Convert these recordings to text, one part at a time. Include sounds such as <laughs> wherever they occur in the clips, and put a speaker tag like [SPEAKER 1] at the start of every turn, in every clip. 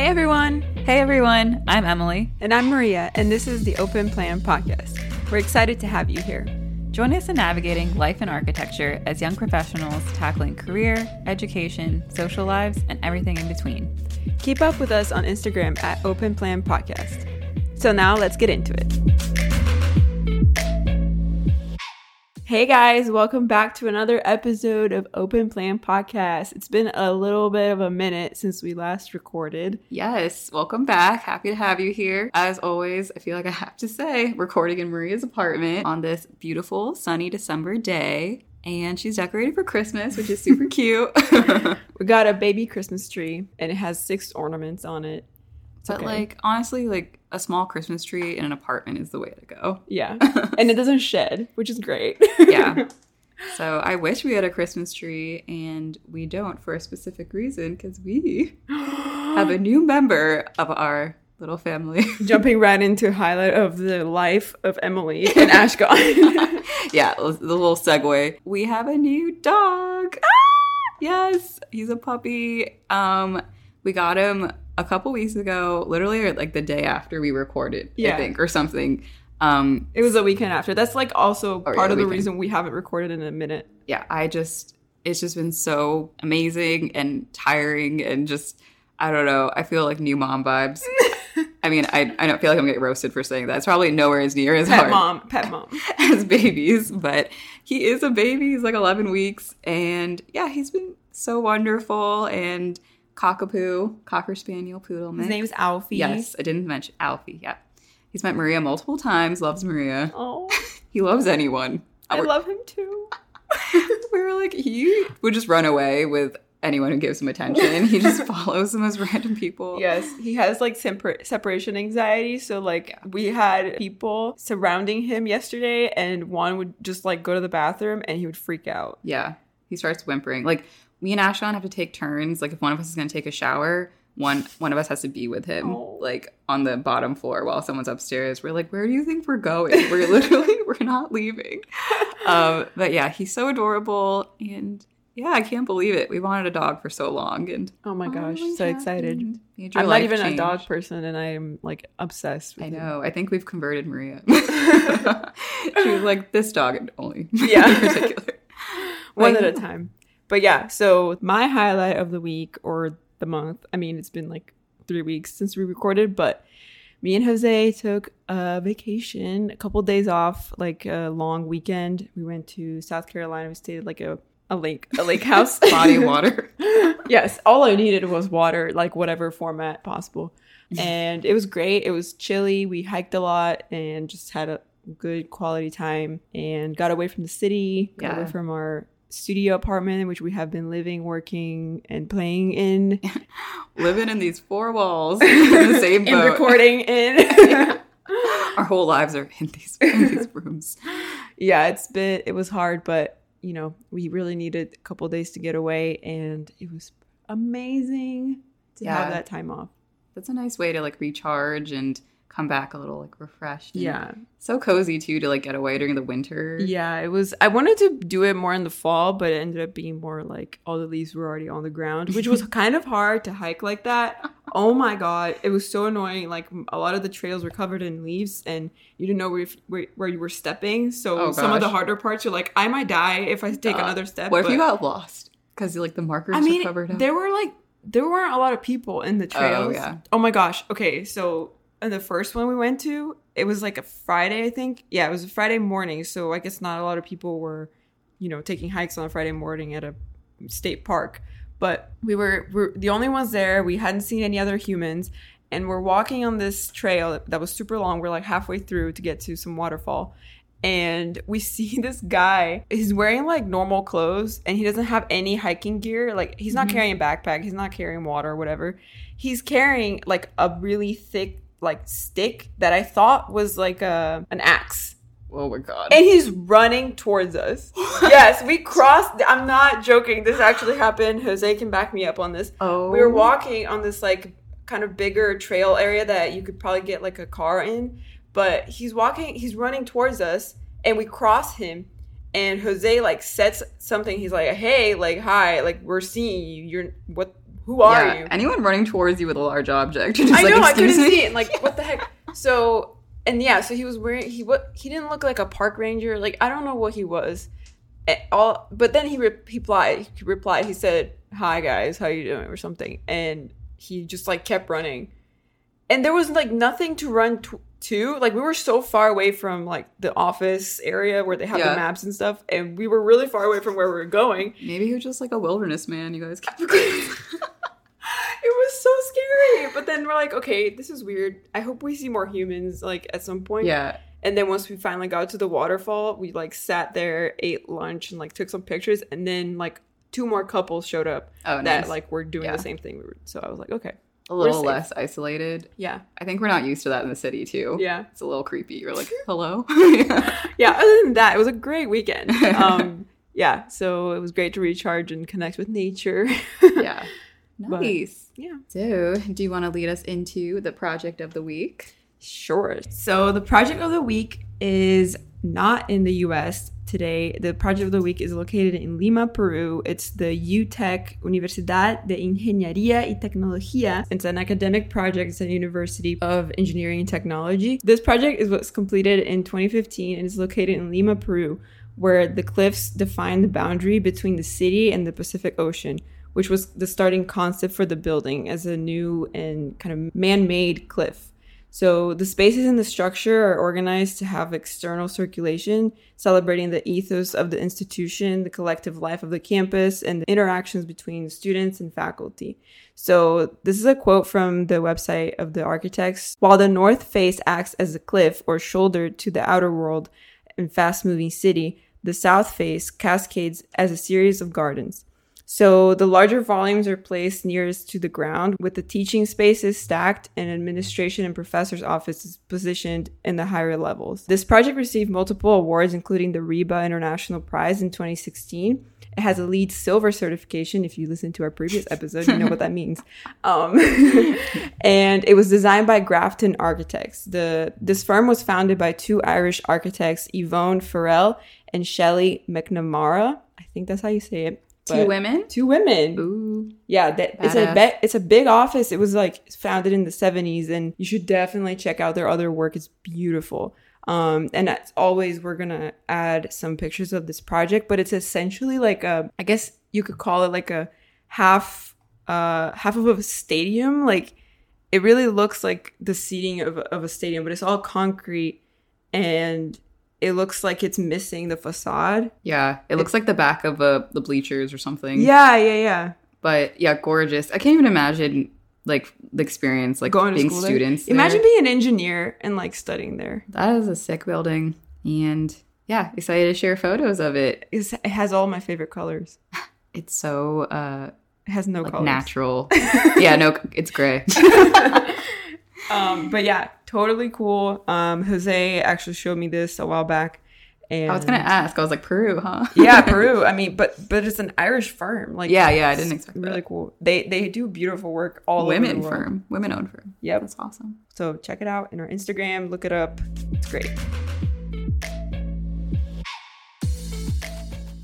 [SPEAKER 1] Hey everyone,
[SPEAKER 2] Hey everyone, I'm Emily.
[SPEAKER 1] and I'm Maria, and this is the Open Plan Podcast. We're excited to have you here.
[SPEAKER 2] Join us in navigating life and architecture as young professionals tackling career, education, social lives, and everything in between.
[SPEAKER 1] Keep up with us on Instagram at Open Plan Podcast. So now let's get into it. Hey guys, welcome back to another episode of Open Plan Podcast. It's been a little bit of a minute since we last recorded.
[SPEAKER 2] Yes, welcome back. Happy to have you here. As always, I feel like I have to say, recording in Maria's apartment on this beautiful sunny December day. And she's decorated for Christmas, which is super <laughs> cute.
[SPEAKER 1] We got a baby Christmas tree and it has six ornaments on it.
[SPEAKER 2] But
[SPEAKER 1] okay.
[SPEAKER 2] like honestly, like a small Christmas tree in an apartment is the way to go.
[SPEAKER 1] Yeah. <laughs> and it doesn't shed, which is great.
[SPEAKER 2] Yeah. <laughs> So I wish we had a Christmas tree, and we don't for a specific reason because we <gasps> have a new member of our little family. <laughs>
[SPEAKER 1] Jumping right into highlight of the life of Emily in Ashgawn.
[SPEAKER 2] yeah, the little segue. We have a new dog.
[SPEAKER 1] Ah!
[SPEAKER 2] Yes, he's a puppy. Um, we got him a couple weeks ago, literally like the day after we recorded,
[SPEAKER 1] Yeah.
[SPEAKER 2] I think, or something. Um,
[SPEAKER 1] it was a weekend after. That's like also
[SPEAKER 2] Oh,
[SPEAKER 1] part
[SPEAKER 2] yeah,
[SPEAKER 1] of the
[SPEAKER 2] weekend.
[SPEAKER 1] reason we haven't recorded in a minute.
[SPEAKER 2] yeah, I just it's just been so amazing and tiring and just I don't know. I feel like new mom vibes. <laughs> I mean, I, I don't feel like I'm gonna get roasted for saying that. It's probably nowhere as near as
[SPEAKER 1] Pet
[SPEAKER 2] hard
[SPEAKER 1] mom, pet mom. <laughs>
[SPEAKER 2] as babies, but he is a baby. He's like 11 weeks, and yeah, he's been so wonderful and cockapoo, cocker spaniel poodle
[SPEAKER 1] His
[SPEAKER 2] mix.
[SPEAKER 1] name's Alfie.
[SPEAKER 2] yes, I didn't mention Alfie. Yeah, he's met Maria multiple times. Loves Maria.
[SPEAKER 1] Oh, <laughs>
[SPEAKER 2] He loves anyone.
[SPEAKER 1] I love him too.
[SPEAKER 2] we <laughs> were like, he would just run away with anyone who gives him attention. He just <laughs> follows the most random people.
[SPEAKER 1] Yes, he has like separ- separation anxiety. So like we had people surrounding him yesterday, and one would just like go to the bathroom and he would freak out.
[SPEAKER 2] Yeah. He starts whimpering. Like me and Ashon have to take turns. Like if one of us is gonna take a shower, one one of us has to be with him,
[SPEAKER 1] Oh.
[SPEAKER 2] like on the bottom floor while someone's upstairs. We're like, where do you think we're going? <laughs> We're literally <laughs> we're not leaving. Um, but yeah, he's so adorable and yeah, I can't believe it. We wanted a dog for so long and
[SPEAKER 1] Oh my gosh, so excited.
[SPEAKER 2] happened. Major
[SPEAKER 1] I'm not even a dog person, and I am like obsessed. With
[SPEAKER 2] I
[SPEAKER 1] him.
[SPEAKER 2] know. I think we've converted Maria. <laughs> she was like this dog only.
[SPEAKER 1] Yeah.
[SPEAKER 2] in particular.
[SPEAKER 1] one
[SPEAKER 2] Like-
[SPEAKER 1] at a time. But yeah, so my highlight of the week or the month, I mean, it's been like three weeks since we recorded, but me and Jose took a vacation, a couple days off, like a long weekend. We went to South Carolina. We stayed at like a, a lake, a lake house. <laughs>
[SPEAKER 2] Body water. <laughs>
[SPEAKER 1] yes, all I needed was water, like whatever format possible. Mm-hmm. And it was great. It was chilly. We hiked a lot and just had a good quality time and got away from the city, got
[SPEAKER 2] Yeah.
[SPEAKER 1] away from our studio apartment, in which we have been living, working, and playing in <laughs>
[SPEAKER 2] Living in these four walls <laughs> in the same
[SPEAKER 1] and
[SPEAKER 2] boat.
[SPEAKER 1] recording in. <laughs>
[SPEAKER 2] Our whole lives are in these, in these rooms.
[SPEAKER 1] yeah, it's been, it was hard, but you know, we really needed a couple days to get away and it was amazing to
[SPEAKER 2] Yeah.
[SPEAKER 1] have that time off.
[SPEAKER 2] That's a nice way to like recharge and come back a little like refreshed.
[SPEAKER 1] Yeah.
[SPEAKER 2] So cozy too to like get away during the winter.
[SPEAKER 1] Yeah, it was. I wanted to do it more in the fall, but it ended up being more like all the leaves were already on the ground, which was <laughs> kind of hard to hike like that. Oh my god, it was so annoying. Like a lot of the trails were covered in leaves, and you didn't know where where, where you were stepping. So
[SPEAKER 2] Oh,
[SPEAKER 1] some of the harder parts, you're like, I might die if I take
[SPEAKER 2] Uh,
[SPEAKER 1] another step.
[SPEAKER 2] What if you got lost? Because like the markers
[SPEAKER 1] I mean,
[SPEAKER 2] covered up.
[SPEAKER 1] there were like there weren't a lot of people in the trails.
[SPEAKER 2] yeah.
[SPEAKER 1] Oh my gosh. Okay, so the first one we went to, it was like a Friday, I think. Yeah, it was a Friday morning, so I guess not a lot of people were, you know, taking hikes on a Friday morning at a state park. But we were we're the only ones there. We hadn't seen any other humans, and we're walking on this trail that was super long. We're like halfway through to get to some waterfall, and we <laughs> see this guy he's wearing like normal clothes and he doesn't have any hiking gear like he's not
[SPEAKER 2] Mhm.
[SPEAKER 1] carrying a backpack he's not carrying water or whatever he's carrying like a really thick like stick that i thought was like a an axe.
[SPEAKER 2] Oh my god.
[SPEAKER 1] and he's running towards us. <laughs> Yes we crossed i'm not joking this actually happened. Jose can back me up on this.
[SPEAKER 2] Oh,
[SPEAKER 1] we were oh. walking on this like kind of bigger trail area that you could probably get like a car in. But he's walking he's running towards us and we cross him. And jose like sets something. He's like hey like hi like we're seeing you. You're what who are
[SPEAKER 2] yeah,
[SPEAKER 1] you?
[SPEAKER 2] Anyone running towards you with a large object? <laughs> Just
[SPEAKER 1] I
[SPEAKER 2] like,
[SPEAKER 1] know, I couldn't
[SPEAKER 2] me?"
[SPEAKER 1] see it. Like, what the heck? <laughs> So, and yeah, so he was wearing he what he didn't look like a park ranger. Like, I don't know what he was. At all, but then he re- he replied. He replied. He said, "Hi guys, how you doing?" or something, and he just like kept running, and there was like nothing to run to. to. Like, we were so far away from like the office area where they have
[SPEAKER 2] Yeah.
[SPEAKER 1] the maps and stuff, and we were really far away from where we were going.
[SPEAKER 2] Maybe you're just like a wilderness man. You guys <laughs>
[SPEAKER 1] was so scary. But then we're like, okay, this is weird. I hope we see more humans like at some point.
[SPEAKER 2] Yeah.
[SPEAKER 1] And then once we finally got to the waterfall, we like sat there, ate lunch, and like took some pictures. And then like two more couples showed up
[SPEAKER 2] Oh,
[SPEAKER 1] that
[SPEAKER 2] nice.
[SPEAKER 1] like were doing
[SPEAKER 2] Yeah.
[SPEAKER 1] the same thing. So I was like, okay,
[SPEAKER 2] a little less isolated.
[SPEAKER 1] yeah,
[SPEAKER 2] I think we're not used to that in the city too.
[SPEAKER 1] yeah,
[SPEAKER 2] It's a little creepy. You're like, <laughs> hello. <laughs> <laughs>
[SPEAKER 1] yeah. Other than that, it was a great weekend. Um, yeah, so it was great to recharge and connect with nature.
[SPEAKER 2] yeah.
[SPEAKER 1] But-
[SPEAKER 2] Nice.
[SPEAKER 1] yeah.
[SPEAKER 2] So, do you want to lead us into the project of the week?
[SPEAKER 1] Sure. So the project of the week is not in the US today. The project of the week is located in Lima, Peru. It's the UTEC Universidad de Ingeniería y Tecnología. It's an academic project. It's a University of Engineering and Technology. This project is was completed in 2015 and is located in Lima, Peru, where the cliffs define the boundary between the city and the Pacific Ocean which was the starting concept for the building as a new and kind of man-made cliff. So the spaces in the structure are organized to have external circulation, celebrating the ethos of the institution, the collective life of the campus, and the interactions between students and faculty. So this is a quote from the website of the architects. While the north face acts as a cliff or shoulder to the outer world and fast-moving city, the south face cascades as a series of gardens. So the larger volumes are placed nearest to the ground, with the teaching spaces stacked and administration and professor's offices positioned in the higher levels. This project received multiple awards, including the RIBA International Prize in 2016. It has a LEED Silver certification. If you listen to our previous episode, you know what that means. <laughs> Um, <laughs> and it was designed by Grafton Architects. The this firm was founded by two Irish architects, Yvonne Farrell and Shelley McNamara. I think that's how you say it.
[SPEAKER 2] Two women?
[SPEAKER 1] Two women.
[SPEAKER 2] Ooh.
[SPEAKER 1] Yeah, that, it's a be- it's a big office. It was like founded in the 70s and you should definitely check out their other work. It's beautiful. Um and as always we're going to add some pictures of this project, but it's essentially like a I guess you could call it like a half uh half of a stadium like it really looks like the seating of, of a stadium, but it's all concrete and it looks like it's missing the facade.
[SPEAKER 2] Yeah. It looks like the back of uh, the bleachers or something.
[SPEAKER 1] Yeah, yeah, yeah.
[SPEAKER 2] But yeah, gorgeous. I can't even imagine like the experience, like
[SPEAKER 1] Going
[SPEAKER 2] being students. there.
[SPEAKER 1] Imagine being an engineer and like studying there.
[SPEAKER 2] that is a sick building. And yeah, excited to share photos of it.
[SPEAKER 1] It's, it has all my favorite colors. <laughs>
[SPEAKER 2] It's so uh
[SPEAKER 1] It has no
[SPEAKER 2] like
[SPEAKER 1] colors.
[SPEAKER 2] natural. <laughs> yeah, no, it's gray. <laughs>
[SPEAKER 1] Um, but yeah, totally cool. Um, Jose actually showed me this a while back. And
[SPEAKER 2] I was gonna ask. I was like, Peru, huh?
[SPEAKER 1] yeah, <laughs> Peru. I mean, but but it's an Irish firm. Like
[SPEAKER 2] Yeah, yeah, I didn't expect that.
[SPEAKER 1] Really cool. They they do beautiful work all
[SPEAKER 2] Women
[SPEAKER 1] over the world.
[SPEAKER 2] firm, women owned firm.
[SPEAKER 1] Yep.
[SPEAKER 2] That's awesome.
[SPEAKER 1] So check it out in our Instagram. Look it up. It's great.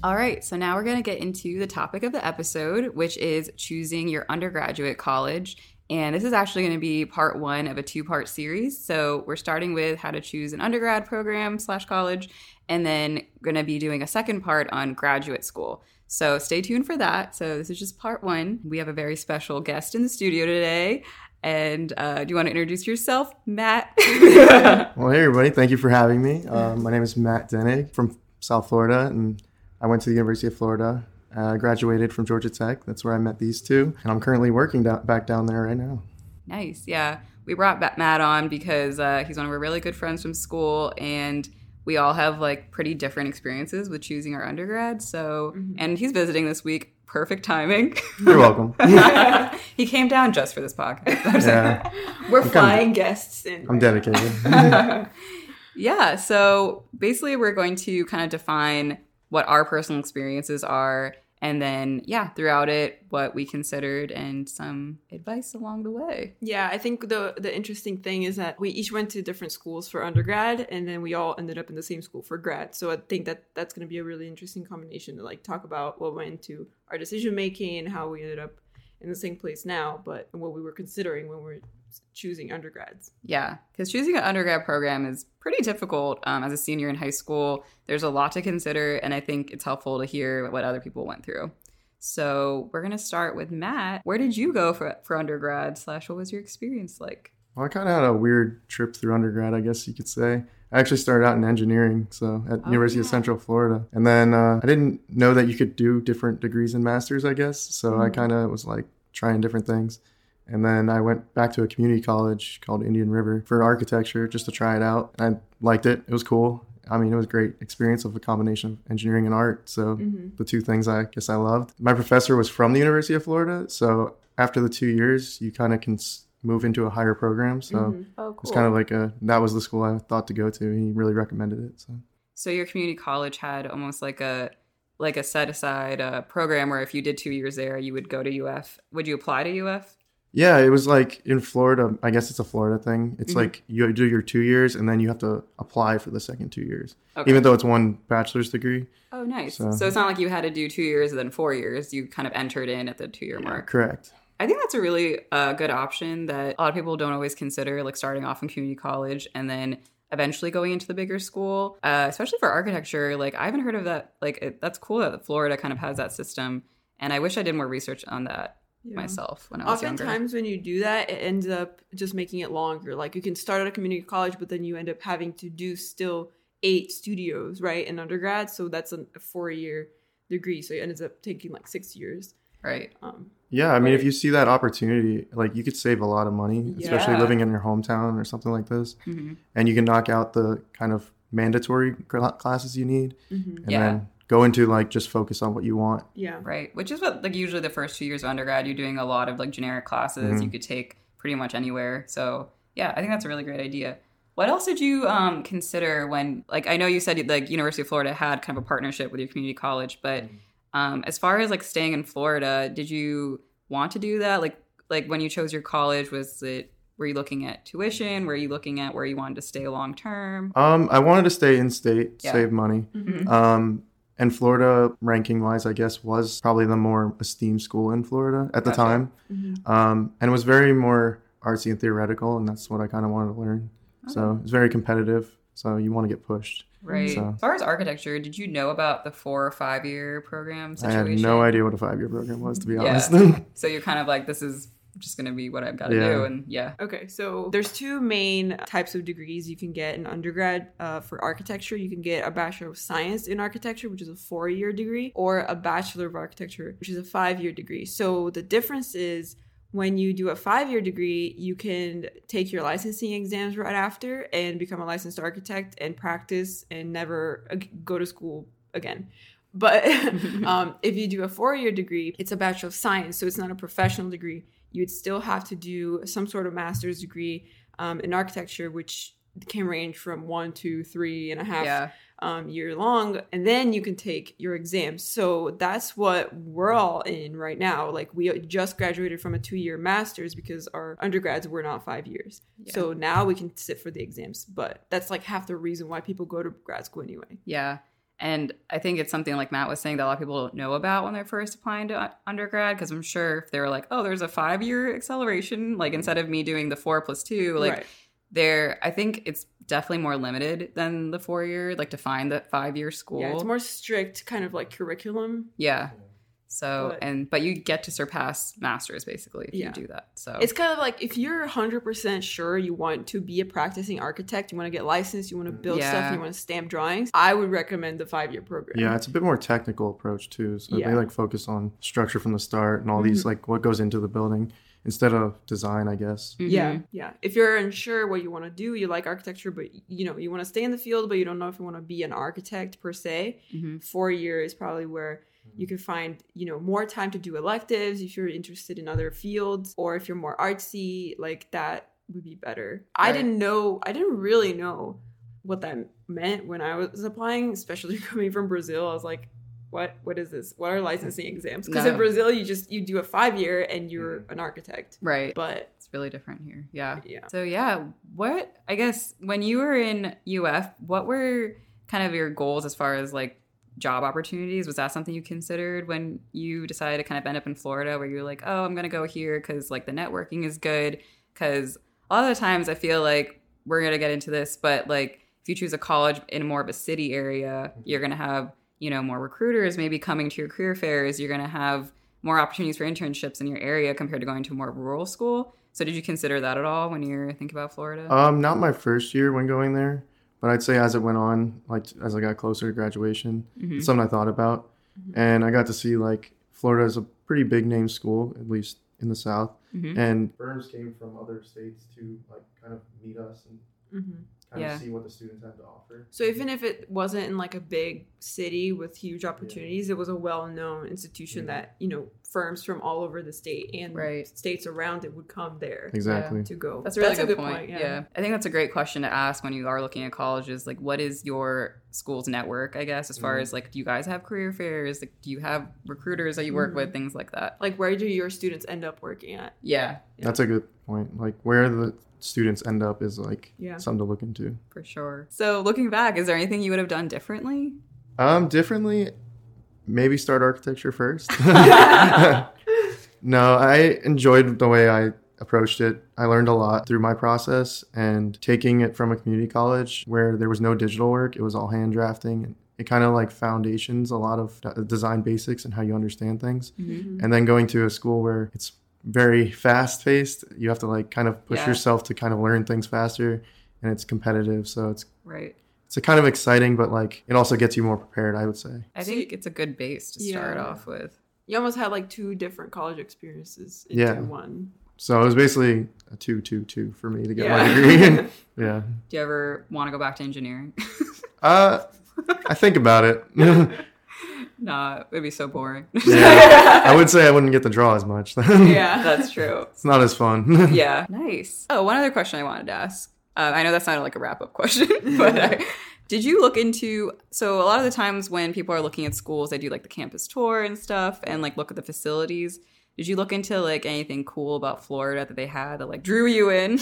[SPEAKER 2] All right, so now we're going to get into the topic of the episode, which is choosing your undergraduate college. And this is actually going to be part one of a two part series. So we're starting with how to choose an undergrad program slash college, and then going to be doing a second part on graduate school. So stay tuned for that. So this is just part one. We have a very special guest in the studio today. And uh, do you want to introduce yourself, Matt? <laughs>
[SPEAKER 3] Well, hey everybody, thank you for having me. Uh, my name is Matt Denig from South Florida, and I went to the University of Florida. Uh, I graduated from Georgia Tech. That's where I met these two, and I'm currently working down, back down there right now.
[SPEAKER 2] Nice. Yeah. We brought Matt on because uh, he's one of our really good friends from school and we all have like pretty different experiences with choosing our undergrad. So, and he's visiting this week. Perfect timing.
[SPEAKER 3] You're welcome. <laughs>
[SPEAKER 2] he came down just for this podcast.
[SPEAKER 3] yeah,
[SPEAKER 1] We're
[SPEAKER 3] kinda-
[SPEAKER 1] flying guests in.
[SPEAKER 3] I'm dedicated. <laughs>
[SPEAKER 2] yeah. So basically, we're going to kind of define what our personal experiences are. And then, yeah, throughout it, what we considered and some advice along the way.
[SPEAKER 1] Yeah, I think the the interesting thing is that we each went to different schools for undergrad, and then we all ended up in the same school for grad. So I think that that's going to be a really interesting combination to like talk about what went into our decision making and how we ended up in the same place now, but what we were considering when we were choosing undergrads.
[SPEAKER 2] Yeah, because choosing an undergrad program is pretty difficult um, as a senior in high school. There's a lot to consider, and I think it's helpful to hear what other people went through. So we're gonna start with Matt. Where did you go for for undergrad? Slash, what was your experience like?
[SPEAKER 3] Well, I kind of had a weird trip through undergrad, I guess you could say. I actually started out in engineering, so at
[SPEAKER 2] Oh,
[SPEAKER 3] University of. Central Florida, and then uh, I didn't know that you could do different degrees and masters. I guess so. I
[SPEAKER 1] Mhm.
[SPEAKER 3] kind of was like trying different things, and then I went back to a community college called Indian River for architecture just to try it out. And I liked it. It was cool. I mean, it was a great experience of a combination of engineering and art. So
[SPEAKER 1] Mm-hmm.
[SPEAKER 3] the two things I guess I loved. My professor was from the University of Florida, so after the two years, you kind of can move into a higher program. So
[SPEAKER 1] Mhm.
[SPEAKER 2] Oh, cool.
[SPEAKER 3] it's kind of like a that was the school I thought to go to. He really recommended it. So
[SPEAKER 2] so your community college had almost like a like a set aside uh, program where if you did two years there, you would go to UF. Would you apply to UF?
[SPEAKER 3] yeah, it was like in Florida. I guess it's a Florida thing. It's
[SPEAKER 2] Mhm.
[SPEAKER 3] like you do your two years and then you have to apply for the second two years,
[SPEAKER 2] Okay.
[SPEAKER 3] even though it's one bachelor's degree.
[SPEAKER 2] oh, nice.
[SPEAKER 3] So-
[SPEAKER 2] So, it's not like you had to do two years and then four years. You kind of entered in at the two year mark.
[SPEAKER 3] Correct.
[SPEAKER 2] I think that's a really uh, good option that a lot of people don't always consider, like starting off in community college and then eventually going into the bigger school, uh, especially for architecture. Like I haven't heard of that. Like it, that's cool that Florida kind of has that system, and I wish I did more research on that
[SPEAKER 1] Yeah.
[SPEAKER 2] myself when I was younger.
[SPEAKER 1] Oftentimes, when you do that, it ends up just making it longer. Like you can start at a community college, but then you end up having to do still eight studios, right, in undergrad. So that's a four year degree. So it ends up taking like six years.
[SPEAKER 2] Right.
[SPEAKER 1] Um,
[SPEAKER 3] Yeah, I mean, if you see that opportunity, like you could save a lot of money, especially
[SPEAKER 2] Yeah.
[SPEAKER 3] living in your hometown or something like this,
[SPEAKER 2] hmm
[SPEAKER 3] and you can knock out the kind of mandatory classes you need,
[SPEAKER 1] mhm.
[SPEAKER 3] and
[SPEAKER 2] Yeah.
[SPEAKER 3] then go into like just focus on what you want.
[SPEAKER 1] Yeah.
[SPEAKER 2] Right. Which is what like usually the first two years of undergrad, you're doing a lot of like generic classes
[SPEAKER 3] Mhm.
[SPEAKER 2] you could take pretty much anywhere. So yeah, I think that's a really great idea. What else did you um, consider when like I know you said like University of Florida had kind of a partnership with your community college, but um, as far as like staying in Florida, did you want to do that? Like like when you chose your college, was it were you looking at tuition? Were you looking at where you wanted to stay long term?
[SPEAKER 3] Um, I wanted to stay in state,
[SPEAKER 2] Yeah.
[SPEAKER 3] save money.
[SPEAKER 1] Mhm.
[SPEAKER 3] Um, and Florida, ranking wise, I guess, was probably the more esteemed school in Florida at the
[SPEAKER 2] Gotcha.
[SPEAKER 3] time.
[SPEAKER 1] Mhm.
[SPEAKER 3] Um, and it was very more artsy and theoretical, and that's what I kind of wanted to learn. So it's very competitive. So you want to get pushed.
[SPEAKER 2] Right.
[SPEAKER 3] So-
[SPEAKER 2] As far as architecture, did you know about the four or five year program
[SPEAKER 3] I had no idea what a five year program was, to be
[SPEAKER 2] Yeah.
[SPEAKER 3] honest. <laughs>
[SPEAKER 2] So you're kind of like, this is just going to be what I've got to
[SPEAKER 3] Yeah.
[SPEAKER 2] do. And yeah.
[SPEAKER 1] Okay, so there's two main types of degrees you can get in undergrad uh, for architecture. You can get a Bachelor of Science in Architecture, which is a four year degree, or a Bachelor of Architecture, which is a five year degree. So the difference is when you do a five year degree, you can take your licensing exams right after and become a licensed architect and practice and never go to school again. But <laughs> um, if you do a four year degree, it's a Bachelor of Science, so it's not a professional degree. You would still have to do some sort of master's degree um, in architecture, which can range from one to three and a half
[SPEAKER 2] Yeah.
[SPEAKER 1] Um, year long, and then you can take your exams. So that's what we're all in right now. Like we just graduated from a two year master's because our undergrads were not five years.
[SPEAKER 2] Yeah.
[SPEAKER 1] So now we can sit for the exams, but that's like half the reason why people go to grad school anyway.
[SPEAKER 2] Yeah. And I think it's something like Matt was saying that a lot of people don't know about when they're first applying to undergrad. Because I'm sure if they were like, oh, there's a five year acceleration, like instead of me doing the four plus two, like
[SPEAKER 1] right.
[SPEAKER 2] there, I think it's definitely more limited than the four year, like to find that five year school.
[SPEAKER 1] Yeah, it's more strict kind of like curriculum.
[SPEAKER 2] Yeah. So
[SPEAKER 1] But-
[SPEAKER 2] and but you get to surpass masters basically if
[SPEAKER 1] Yeah.
[SPEAKER 2] you do that. So
[SPEAKER 1] It's kind of like if you're 100% sure you want to be a practicing architect, you want to get licensed, you want to build stuff,
[SPEAKER 2] Yeah.
[SPEAKER 1] and you want to stamp drawings, I would recommend the five year program.
[SPEAKER 3] yeah, it's a bit more technical approach too. So
[SPEAKER 1] Yeah.
[SPEAKER 3] they like focus on structure from the start and all these mm-hmm. like what goes into the building instead of design, I guess.
[SPEAKER 2] Mhm.
[SPEAKER 1] Yeah, yeah. If you're unsure what you want to do, you like architecture, but you know you want to stay in the field, but you don't know if you want to be an architect per se.
[SPEAKER 2] Mhm.
[SPEAKER 1] Four year is probably where you can find you know more time to do electives if you're interested in other fields, or if you're more artsy, like that would be better. I didn't know. I didn't really know what that meant when I was applying, especially <laughs> coming from Brazil. I was like. What what is this? What are licensing exams? Because in Brazil, you just you do a five year and you're mm-hmm. an architect.
[SPEAKER 2] Right.
[SPEAKER 1] But
[SPEAKER 2] It's really different here. Yeah.
[SPEAKER 1] yeah,
[SPEAKER 2] So yeah, what I guess when you were in UF, what were kind of your goals as far as like job opportunities. Was that something you considered when you decided to kind of end up in Florida, where you're like, oh, I'm gonna go here because like the networking is good? Because a lot of the times I feel like we're gonna get into this, but like if you choose a college in more of a city area, mm-hmm. you're gonna have you know more recruiters maybe coming to your career fairs. You're gonna have more opportunities for internships in your area compared to going to a more rural school. So did you consider that at all when you're thinking about Florida?
[SPEAKER 3] Um, not my first year when going there, but I'd say as it went on, like as I got closer to graduation,
[SPEAKER 2] Mhm.
[SPEAKER 3] it's something I thought about, and I got to see like Florida is a pretty big name school, at least in the South,
[SPEAKER 2] Mhm.
[SPEAKER 3] and firms came from other states to like kind of meet us and
[SPEAKER 1] Mhm.
[SPEAKER 3] Kind
[SPEAKER 2] Yeah.
[SPEAKER 3] of see what the students had to offer.
[SPEAKER 1] So even if it wasn't in like a big city with huge opportunities, it was a well-known institution
[SPEAKER 3] Mhm.
[SPEAKER 1] that you know firms from all over the state and
[SPEAKER 2] Right.
[SPEAKER 1] states around it would come there
[SPEAKER 3] Exactly.
[SPEAKER 1] to go.
[SPEAKER 2] That's a really good, point. yeah. I think that's a great question to ask when you are looking at colleges. Like, what is your school's network? I guess as far
[SPEAKER 3] Mhm.
[SPEAKER 2] as like, do you guys have career fairs? Like, do you have recruiters that you work
[SPEAKER 1] Mhm.
[SPEAKER 2] with? Things like that.
[SPEAKER 1] Like where do your students end up working at?
[SPEAKER 2] Yeah,
[SPEAKER 3] That's a good point. Like where the students end up is like
[SPEAKER 1] Yeah.
[SPEAKER 3] something to look into.
[SPEAKER 2] for sure. So, looking back, is there anything you would have done differently?
[SPEAKER 3] Um, differently, maybe start architecture first. <laughs> <laughs> no, I enjoyed the way I approached it. I learned a lot through my process and taking it from a community college where there was no digital work, it was all hand drafting. And it kind of like foundations a lot of design basics and how you understand things.
[SPEAKER 1] Mm-hmm.
[SPEAKER 3] And then going to a school where it's very fast paced, you have to like kind of push
[SPEAKER 2] Yeah.
[SPEAKER 3] yourself to kind of learn things faster and it's competitive. So it's
[SPEAKER 2] Right.
[SPEAKER 3] it's a kind of exciting, but like it also gets you more prepared, I would say.
[SPEAKER 2] I think it's a good base to start
[SPEAKER 1] Yeah.
[SPEAKER 2] off with.
[SPEAKER 1] You almost had like two different college experiences into
[SPEAKER 3] Yeah.
[SPEAKER 1] one.
[SPEAKER 3] So it was basically a two, two, two for me to get my degree. <laughs> yeah.
[SPEAKER 2] Do you ever want to go back to engineering? <laughs>
[SPEAKER 3] Uh, I think about it. <laughs> yeah. <laughs>
[SPEAKER 2] nah, it'd be so boring.
[SPEAKER 3] I would say I wouldn't get to draw as much. Then.
[SPEAKER 1] Yeah. <laughs>
[SPEAKER 2] That's true.
[SPEAKER 3] It's not as fun. <laughs>
[SPEAKER 2] yeah. Nice. Oh, one other question I wanted to ask. Uh, I know that's not like a wrap up question, but I, did you look into? So a lot of the times when people are looking at schools, they do like the campus tour and stuff, and like look at the facilities. Did you look into like anything cool about Florida that they had that like drew you in?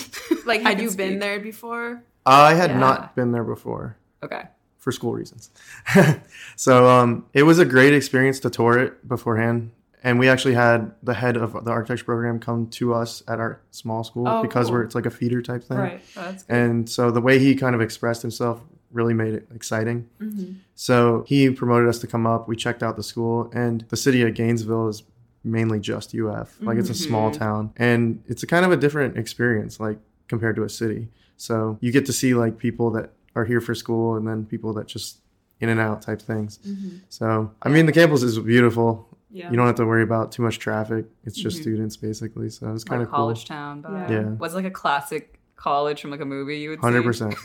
[SPEAKER 1] Like, had
[SPEAKER 2] can
[SPEAKER 1] you been there before?
[SPEAKER 3] I had
[SPEAKER 2] Yeah.
[SPEAKER 3] not been there before
[SPEAKER 2] Okay.
[SPEAKER 3] For school reasons. <laughs> so um, it was a great experience to tour it beforehand. And we actually had the head of the architecture program come to us at our small school
[SPEAKER 1] Oh,
[SPEAKER 3] because
[SPEAKER 1] cool.
[SPEAKER 3] we're it's like a feeder type thing.
[SPEAKER 1] Right.
[SPEAKER 2] Oh,
[SPEAKER 3] And so the way he kind of expressed himself really made it exciting.
[SPEAKER 1] Mm-hmm.
[SPEAKER 3] So he promoted us to come up. We checked out the school, and the city of Gainesville is mainly just UF. Like it's a small
[SPEAKER 2] Mhm.
[SPEAKER 3] town, and it's a kind of a different experience, like compared to a city. So you get to see like people that are here for school, and then people that just in and out type things.
[SPEAKER 1] Mm-hmm.
[SPEAKER 3] So I mean, the campus is beautiful.
[SPEAKER 1] Yeah.
[SPEAKER 3] You don't have to worry about too much traffic. It's just
[SPEAKER 2] Mhm.
[SPEAKER 3] students basically. So it's kind
[SPEAKER 2] like
[SPEAKER 3] of cool.
[SPEAKER 2] college town. Vibe.
[SPEAKER 3] Yeah.
[SPEAKER 2] Was like a classic college from like a movie you would see?
[SPEAKER 3] Hundred percent. <laughs>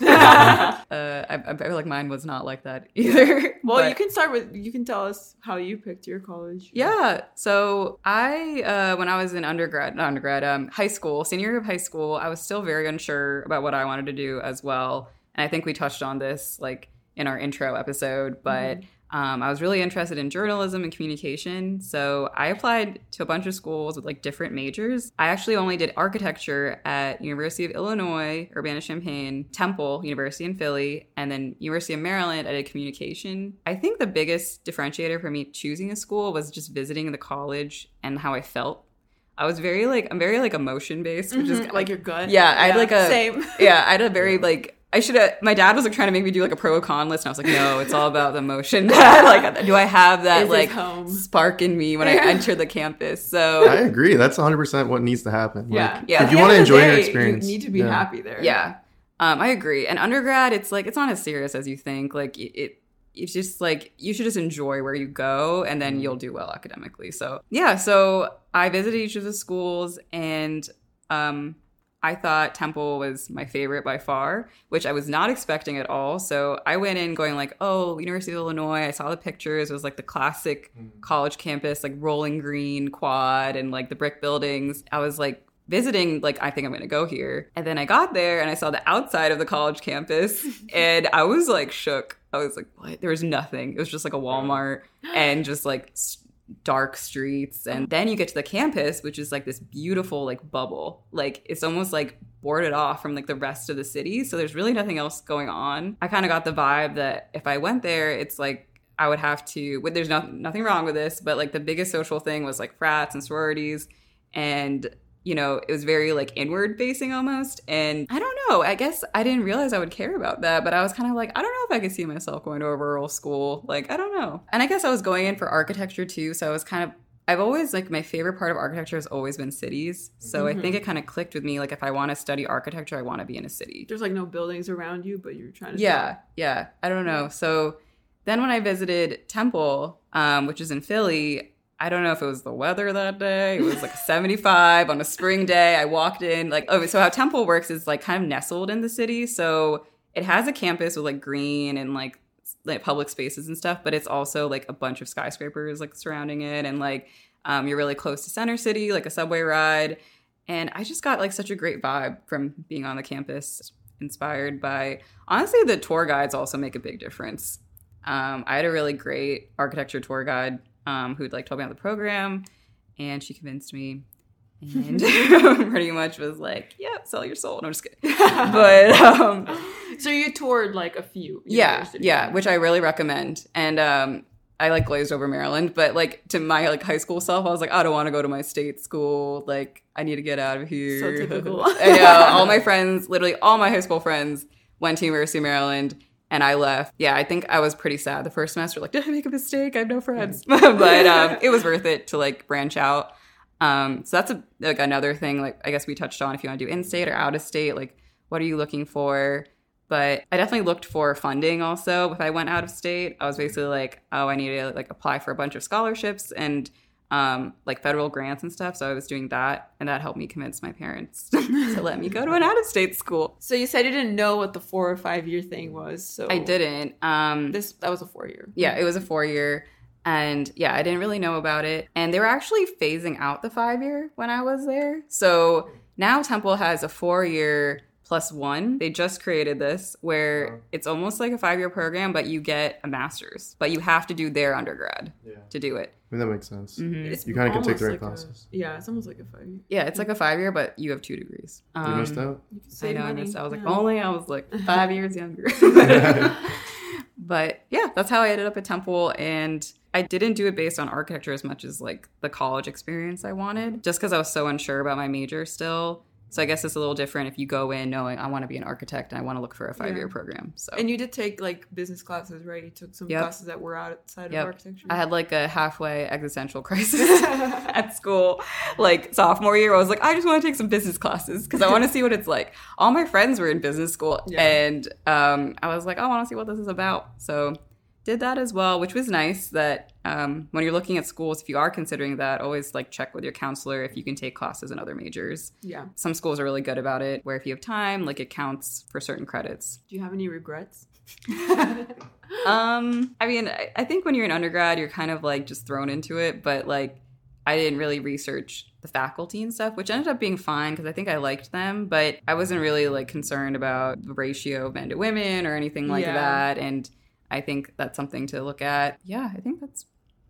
[SPEAKER 2] Uh, I, I feel like mine was not like that <laughs> either.
[SPEAKER 1] well,
[SPEAKER 2] but-
[SPEAKER 1] you can start with you can tell us how you picked your college.
[SPEAKER 2] Yeah. So I, uh, when I was in undergrad, not undergrad, um, high school, senior year of high school, I was still very unsure about what I wanted to do as well. And I think we touched on this like in our intro episode, but um, I was really interested in journalism and communication. So I applied to a bunch of schools with like different majors. I actually only did architecture at University of Illinois, Urbana-Champaign, Temple University in Philly, and then University of Maryland. I did communication. I think the biggest differentiator for me choosing a school was just visiting the college and how I felt. I was very like I'm very like emotion based, which is
[SPEAKER 1] Mhm, like your gut.
[SPEAKER 2] Yeah, I had, like, a-
[SPEAKER 1] same.
[SPEAKER 2] yeah, I had a very like I should have. My dad was like trying to make me do like a pro con list, and I was like, no, it's all about the emotion. <laughs> like, do I have that
[SPEAKER 1] Is
[SPEAKER 2] like
[SPEAKER 1] home?
[SPEAKER 2] spark in me when I
[SPEAKER 1] Yeah.
[SPEAKER 2] enter the campus? So I
[SPEAKER 3] agree. That's 100 percent what needs to happen. Like,
[SPEAKER 1] Yeah.
[SPEAKER 2] Yeah.
[SPEAKER 3] If you want to
[SPEAKER 1] end of the
[SPEAKER 3] enjoy your experience,
[SPEAKER 1] you need to be
[SPEAKER 3] yeah.
[SPEAKER 1] happy there.
[SPEAKER 2] yeah, um, I agree. And undergrad, it's like it's not as serious as you think. Like it, it it's just like you should just enjoy where you go, and then you'll do well academically. So yeah, so I visited each of the schools, and um, I thought Temple was my favorite by far, which I was not expecting at all. So I went in going like, oh, University of Illinois. I saw the pictures. It was like the classic hmm. college campus, like rolling green quad and like the brick buildings. I was like visiting, like, I think I'm going to go here. And then I got there and I saw the outside of the college campus <laughs> and I was like shook. I was like, what? There was nothing. It was just like a Walmart and just like s- dark streets. And then you get to the campus, which is like this beautiful like bubble. Like it's almost like boarded off from like the rest of the city. So there's really nothing else going on. I kind of got the vibe that if I went there, it's like I would have to. well, There's no, nothing wrong with this, but like the biggest social thing was like frats and sororities, and you know it was very like inward facing almost. And I don't know. I guess I didn't realize I would care about that, but I was kind of like, I don't know if I could see myself going to a rural school. Like I don't know. And I guess I was going in for architecture too, so I was kind of I've always like my favorite part of architecture has always been cities. So I think it kind of clicked with me. Like if I want to study architecture, I want to be in a city.
[SPEAKER 1] There's like no buildings around you, but you're trying to.
[SPEAKER 2] Yeah, yeah. I don't know. So then when I visited Temple, um, which is in Philly, I don't know if it was the weather that day. It was like 75 on a spring day. I walked in like oh, so how Temple works is like kind of nestled in the city. So it has a campus with like green and like like public spaces and stuff, but it's also like a bunch of skyscrapers like surrounding it, and like um, you're really close to Center City, like a subway ride. And I just got like such a great vibe from being on the campus, inspired by honestly the tour guides also make a big difference. Um, I had a really great architecture tour guide um, who'd like told me about the program, and she convinced me. And <laughs> <laughs> pretty much was like, "Yeah, sell your soul." No, I'm just kidding. <laughs> But um,
[SPEAKER 1] So you toured like a few.
[SPEAKER 2] yeah yeah which i really recommend and um i like glazed over maryland but like to my like high school self i was like i don't want to go to my state school like i need to get out of here
[SPEAKER 1] So typical.
[SPEAKER 2] I know, all my friends literally all my high school friends went to university of maryland and i left. Yeah i think i was pretty sad the first semester like did i make a mistake? I have no friends. <laughs> <laughs> But um it was worth it to like branch out. Um so that's a like another thing like i guess we touched on if you want to do in-state or out of state like what are you looking for? But I definitely looked for funding also. If I went out of state, I was basically like, oh, I need to like apply for a bunch of scholarships and um, like federal grants and stuff. So I was doing that, and that helped me convince my parents <laughs> to let me go to an out of state school.
[SPEAKER 1] So you said you didn't know what the four or five year thing was. So
[SPEAKER 2] I didn't. Um,
[SPEAKER 1] This that was a four year.
[SPEAKER 2] yeah, it was a four year. And yeah, I didn't really know about it. And they were actually phasing out the five year when I was there. So now Temple has a four year plus one. They just created this where
[SPEAKER 3] Wow.
[SPEAKER 2] it's almost like a five year program, but you get a master's. But you have to do their undergrad
[SPEAKER 3] Yeah.
[SPEAKER 2] to do it.
[SPEAKER 3] I mean, that makes sense.
[SPEAKER 2] Mhm.
[SPEAKER 3] You kinda can take the right
[SPEAKER 1] like a-
[SPEAKER 3] classes.
[SPEAKER 1] yeah, it's almost like a five year.
[SPEAKER 2] Yeah, it's like a five year, but you have two degrees.
[SPEAKER 3] You
[SPEAKER 2] Um,
[SPEAKER 3] missed out?
[SPEAKER 1] You can
[SPEAKER 2] I
[SPEAKER 1] save
[SPEAKER 2] know. I
[SPEAKER 1] money.
[SPEAKER 2] missed. I was like,
[SPEAKER 1] yeah.
[SPEAKER 2] only I was like <laughs> five years younger. <laughs> <laughs> but yeah, that's how I ended up at Temple, and I didn't do it based on architecture as much as like the college experience I wanted, just because I was so unsure about my major still. So I guess it's a little different if you go in knowing I want to be an architect and I want to look for a five year
[SPEAKER 1] Yeah.
[SPEAKER 2] program. So
[SPEAKER 1] And you did take like business classes, right? You took some
[SPEAKER 2] Yep.
[SPEAKER 1] classes that were outside
[SPEAKER 2] Yep.
[SPEAKER 1] of architecture.
[SPEAKER 2] I had like a halfway existential crisis <laughs> at school. Like sophomore year, I was like, I just want to take some business classes because I want to see what it's like. All my friends were in business school,
[SPEAKER 1] Yeah.
[SPEAKER 2] and um, I was like, I want to see what this is about. So did that as well, which was nice. That um, when you're looking at schools, if you are considering that, always like check with your counselor if you can take classes in other majors.
[SPEAKER 1] yeah.
[SPEAKER 2] Some schools are really good about it, where if you have time, like it counts for certain credits.
[SPEAKER 1] Do you have any regrets? <laughs>
[SPEAKER 2] Um, I mean, I, I think when you're an undergrad, you're kind of like just thrown into it, but like I didn't really research the faculty and stuff, which ended up being fine because I think I liked them, but I wasn't really like concerned about the ratio of men to women or anything like
[SPEAKER 1] Yeah.
[SPEAKER 2] that. And I think that's something to look at. Yeah, I think that's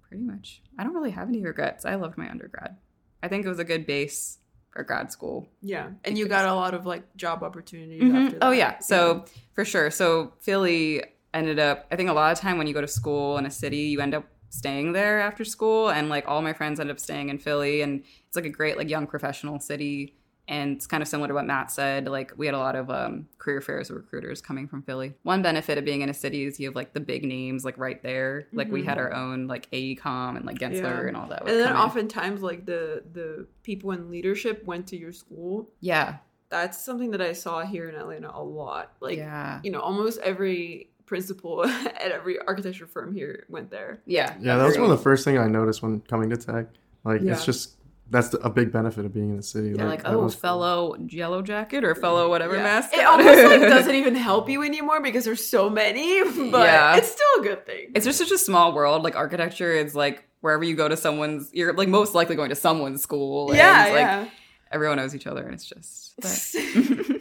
[SPEAKER 2] pretty much. I don't really have any regrets. I loved my undergrad. I think it was a good base for grad school.
[SPEAKER 1] Yeah. And you got a lot of like job opportunities
[SPEAKER 2] Mhm.
[SPEAKER 1] after that.
[SPEAKER 2] Oh yeah, so for sure. So Philly ended up. I think a lot of time when you go to school in a city, you end up staying there after school, and like all my friends end up staying in Philly, and it's like a great like young professional city. And it's kind of similar to what Matt said. Like we had a lot of um, career fairs with recruiters coming from Philly. One benefit of being in a city is you have like the big names like right there. Like we
[SPEAKER 1] Mhm.
[SPEAKER 2] had our own like AECOM and like Gensler
[SPEAKER 1] Yeah.
[SPEAKER 2] and all that. would
[SPEAKER 1] and then
[SPEAKER 2] come in.
[SPEAKER 1] oftentimes like the the people in leadership went to your school.
[SPEAKER 2] yeah,
[SPEAKER 1] That's something that I saw here in Atlanta a lot. Like
[SPEAKER 2] yeah,
[SPEAKER 1] you know, almost every principal <laughs> at every architecture firm here went there.
[SPEAKER 2] yeah,
[SPEAKER 3] Yeah, that was one of the first things I noticed when coming to tech. Like,
[SPEAKER 1] Yeah.
[SPEAKER 3] it's just that's a big benefit of being in the city.
[SPEAKER 2] Yeah, like,
[SPEAKER 3] that
[SPEAKER 2] oh,
[SPEAKER 3] was-
[SPEAKER 2] fellow yellow jacket or fellow whatever
[SPEAKER 1] Yeah.
[SPEAKER 2] mask.
[SPEAKER 1] It almost like doesn't <laughs> even help you anymore because there's so many, <laughs> but
[SPEAKER 2] Yeah.
[SPEAKER 1] it's still a good thing.
[SPEAKER 2] It's just such a small world. Like architecture is like wherever you go to someone's, you're like most likely going to someone's school. and,
[SPEAKER 1] yeah,
[SPEAKER 2] like,
[SPEAKER 1] yeah.
[SPEAKER 2] Everyone knows each other, and it's just. <laughs> but-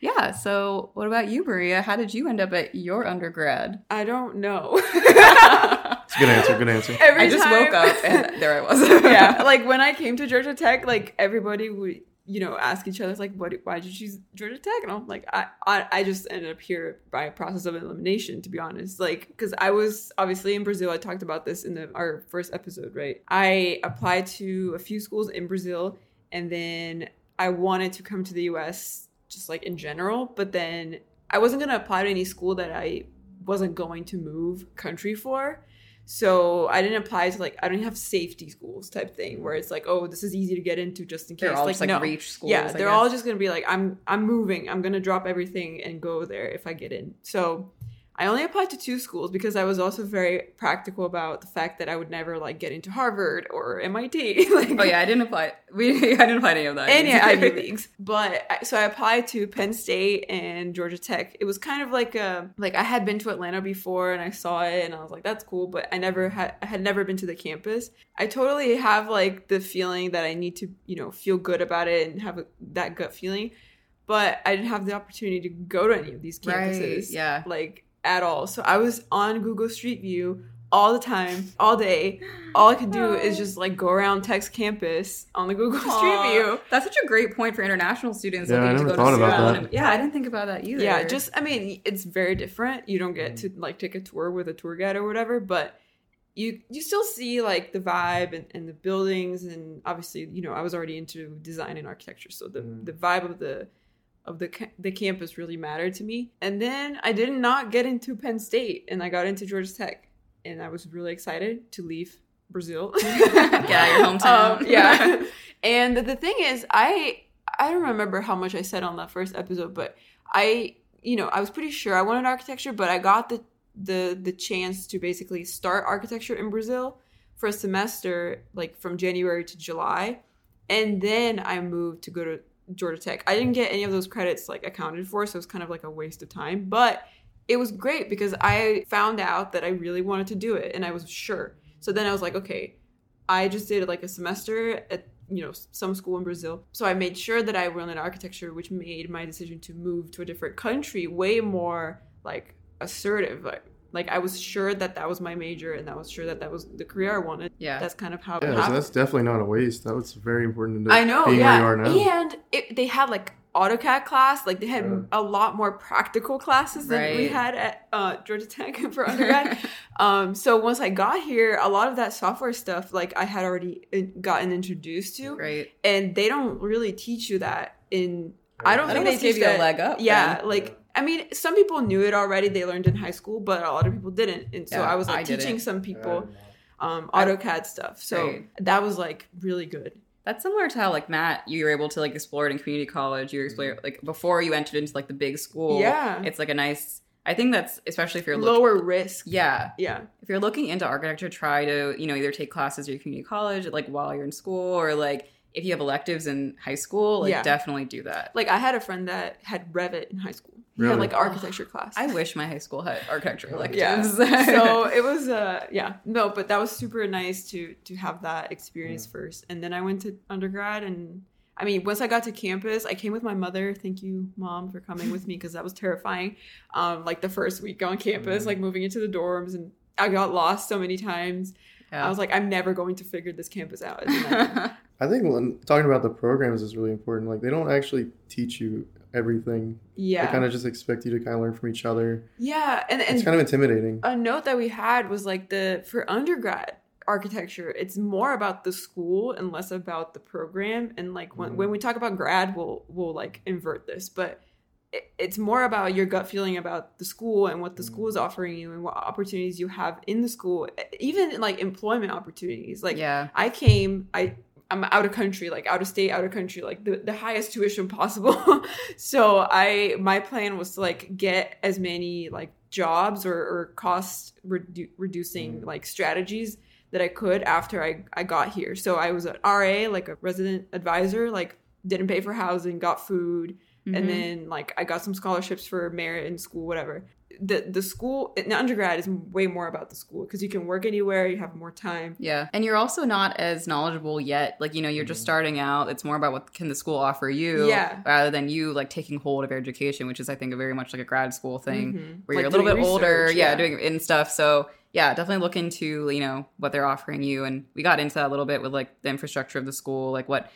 [SPEAKER 2] yeah. So, what about you, Maria? How did you end up at your undergrad?
[SPEAKER 1] I don't know.
[SPEAKER 3] It's a good answer. Good answer. <laughs>
[SPEAKER 1] Every
[SPEAKER 2] I just
[SPEAKER 1] time-
[SPEAKER 2] woke up and there I was. <laughs>
[SPEAKER 1] yeah, <laughs> like when I came to Georgia Tech, like everybody would you know, ask each other like, "What? Why did you choose Georgia Tech?" And I'm like, I, I, I just ended up here by a process of elimination, to be honest. Like, because I was obviously in Brazil. I talked about this in the our first episode, right? I applied to a few schools in Brazil, and then I wanted to come to the U.S. just like in general, but then I wasn't gonna apply to any school that I wasn't going to move country for. So I didn't apply to like I don't have safety schools type thing where it's like oh this is easy to get into just in case
[SPEAKER 2] They're all
[SPEAKER 1] like
[SPEAKER 2] just like
[SPEAKER 1] no
[SPEAKER 2] reach schools.
[SPEAKER 1] yeah
[SPEAKER 2] I
[SPEAKER 1] they're all just gonna be like I'm I'm moving I'm gonna drop everything and go there if I get in so I only applied to two schools because I was also very practical about the fact that I would never like get into Harvard or MIT <laughs> like
[SPEAKER 2] Oh yeah, I didn't apply. We <laughs> I didn't apply to any of that.
[SPEAKER 1] any <laughs> Ivy leagues. But I- so I applied to Penn State and Georgia Tech. It was kind of like a like I had been to Atlanta before and I saw it and I was like that's cool, but I never had I had never been to the campus. I totally have like the feeling that I need to you know feel good about it and have a, that gut feeling, but I didn't have the opportunity to go to any of these
[SPEAKER 2] Right,
[SPEAKER 1] campuses.
[SPEAKER 2] yeah.
[SPEAKER 1] like at all. So I was on Google Street View all the time, all day. All I could do is just like go around Tech's campus on the Google <laughs> Street View.
[SPEAKER 2] That's such a great point for international students
[SPEAKER 3] Yeah,
[SPEAKER 2] looking
[SPEAKER 3] I
[SPEAKER 2] to
[SPEAKER 3] never
[SPEAKER 2] go
[SPEAKER 3] thought
[SPEAKER 2] to
[SPEAKER 3] about that.
[SPEAKER 2] And- Yeah, I didn't think about that either.
[SPEAKER 1] Yeah, just I mean, it's very different. You don't get to like take a tour with a tour guide or whatever, but you you still see like the vibe and, and the buildings and obviously you know I was already into design and architecture, so the
[SPEAKER 3] Mhm.
[SPEAKER 1] the vibe of the of the ca- the campus really mattered to me. And then I did not get into Penn State, and I got into Georgia Tech, and I was really excited to leave Brazil. <laughs>
[SPEAKER 2] Get out your hometown. <laughs>
[SPEAKER 1] Um, yeah. <laughs> and the thing is, I I don't remember how much I said on that first episode, but I you know I was pretty sure I wanted architecture, but I got the the the chance to basically start architecture in Brazil for a semester, like from January to July, and then I moved to go to Georgia Tech. I didn't get any of those credits like accounted for, so it was kind of like a waste of time, but it was great because I found out that I really wanted to do it and I was sure. So then I was like, okay, I just did like a semester at you know some school in Brazil. So I made sure that I wanted architecture, which made my decision to move to a different country way more like assertive. Like, like I was sure that that was my major and I was sure that that was the career I wanted.
[SPEAKER 2] Yeah.
[SPEAKER 1] That's kind of how it
[SPEAKER 3] Yeah, so that's definitely not a waste. That was very important to
[SPEAKER 1] I know,
[SPEAKER 3] being
[SPEAKER 1] yeah.
[SPEAKER 3] where you are now.
[SPEAKER 1] And it, they had like AutoCAD class. Like they had
[SPEAKER 3] Yeah.
[SPEAKER 1] a lot more practical classes than we had at uh, Georgia Tech <laughs> for undergrad. <laughs> um, so once I got here, a lot of that software stuff, like I had already uh, gotten introduced to,
[SPEAKER 2] right?
[SPEAKER 1] and they don't really teach you that in. I don't
[SPEAKER 2] That
[SPEAKER 1] think they
[SPEAKER 2] almost gave
[SPEAKER 1] teach
[SPEAKER 2] you a leg up.
[SPEAKER 1] Yeah,
[SPEAKER 2] then.
[SPEAKER 1] like I mean, some people knew it already. They learned in high school, but a lot of people didn't. And so
[SPEAKER 2] Yeah,
[SPEAKER 1] I was
[SPEAKER 2] I
[SPEAKER 1] like teaching
[SPEAKER 2] didn't.
[SPEAKER 1] some people um,
[SPEAKER 2] I-
[SPEAKER 1] AutoCAD stuff. So
[SPEAKER 2] Right.
[SPEAKER 1] that was like really good.
[SPEAKER 2] That's similar to how like Matt, you were able to like explore it in community college. You were explore like before you entered into like the big school.
[SPEAKER 1] Yeah.
[SPEAKER 2] It's like a nice. I think that's especially if you're looking.
[SPEAKER 1] Lower risk.
[SPEAKER 2] Yeah,
[SPEAKER 1] Yeah.
[SPEAKER 2] if you're looking into architecture, try to you know either take classes at your community college like while you're in school, or like if you have electives in high school, like
[SPEAKER 1] Yeah.
[SPEAKER 2] definitely do that.
[SPEAKER 1] Like I had a friend that had Revit in high school. He
[SPEAKER 3] Really?
[SPEAKER 1] had like architecture class.
[SPEAKER 2] I wish my high school had architecture electives.
[SPEAKER 1] yeah. <laughs> so <laughs> it was uh yeah no but that was super nice to to have that experience first and then I went to undergrad and I mean once I got to campus I came with my mother thank you mom for coming with me because that was terrifying um like the first week on campus like moving into the dorms and I got lost so many times
[SPEAKER 2] Yeah.
[SPEAKER 1] I was like I'm never going to figure this campus out I- <laughs>
[SPEAKER 3] I think when talking about the programs is really important. Like they don't actually teach you everything.
[SPEAKER 1] yeah
[SPEAKER 3] They kind of just expect you to kind of learn from each other.
[SPEAKER 1] yeah and and
[SPEAKER 3] It's kind of intimidating.
[SPEAKER 1] a note that we had was like the for undergrad architecture it's more about the school and less about the program and like when,
[SPEAKER 3] Mhm.
[SPEAKER 1] when we talk about grad we'll we'll like invert this but it, it's more about your gut feeling about the school and what the school is offering you and what opportunities you have in the school even like employment opportunities like
[SPEAKER 2] yeah.
[SPEAKER 1] I came, I I'm out of country, like out of state, out of country, like the, the highest tuition possible. <laughs> so I my plan was to like get as many like jobs or, or cost redu- reducing
[SPEAKER 3] Mm.
[SPEAKER 1] like strategies that I could after I, I got here. So I was an RA, like a resident advisor, like didn't pay for housing, got food,
[SPEAKER 2] Mhm.
[SPEAKER 1] and then like I got some scholarships for merit in school, whatever. The the school in undergrad is way more about the school because you can work anywhere, you have more time.
[SPEAKER 2] Yeah. And you're also not as knowledgeable yet. Like, you know, you're just starting out. It's more about what can the school offer you
[SPEAKER 1] Yeah.
[SPEAKER 2] rather than you like taking hold of your education, which is I think a very much like a grad school thing
[SPEAKER 1] Mhm.
[SPEAKER 2] where
[SPEAKER 1] Like
[SPEAKER 2] you're a little bit
[SPEAKER 1] doing
[SPEAKER 2] older,
[SPEAKER 1] research,
[SPEAKER 2] yeah, doing and stuff. So yeah, definitely look into, you know, what they're offering you. And we got into that a little bit with like the infrastructure of the school, like what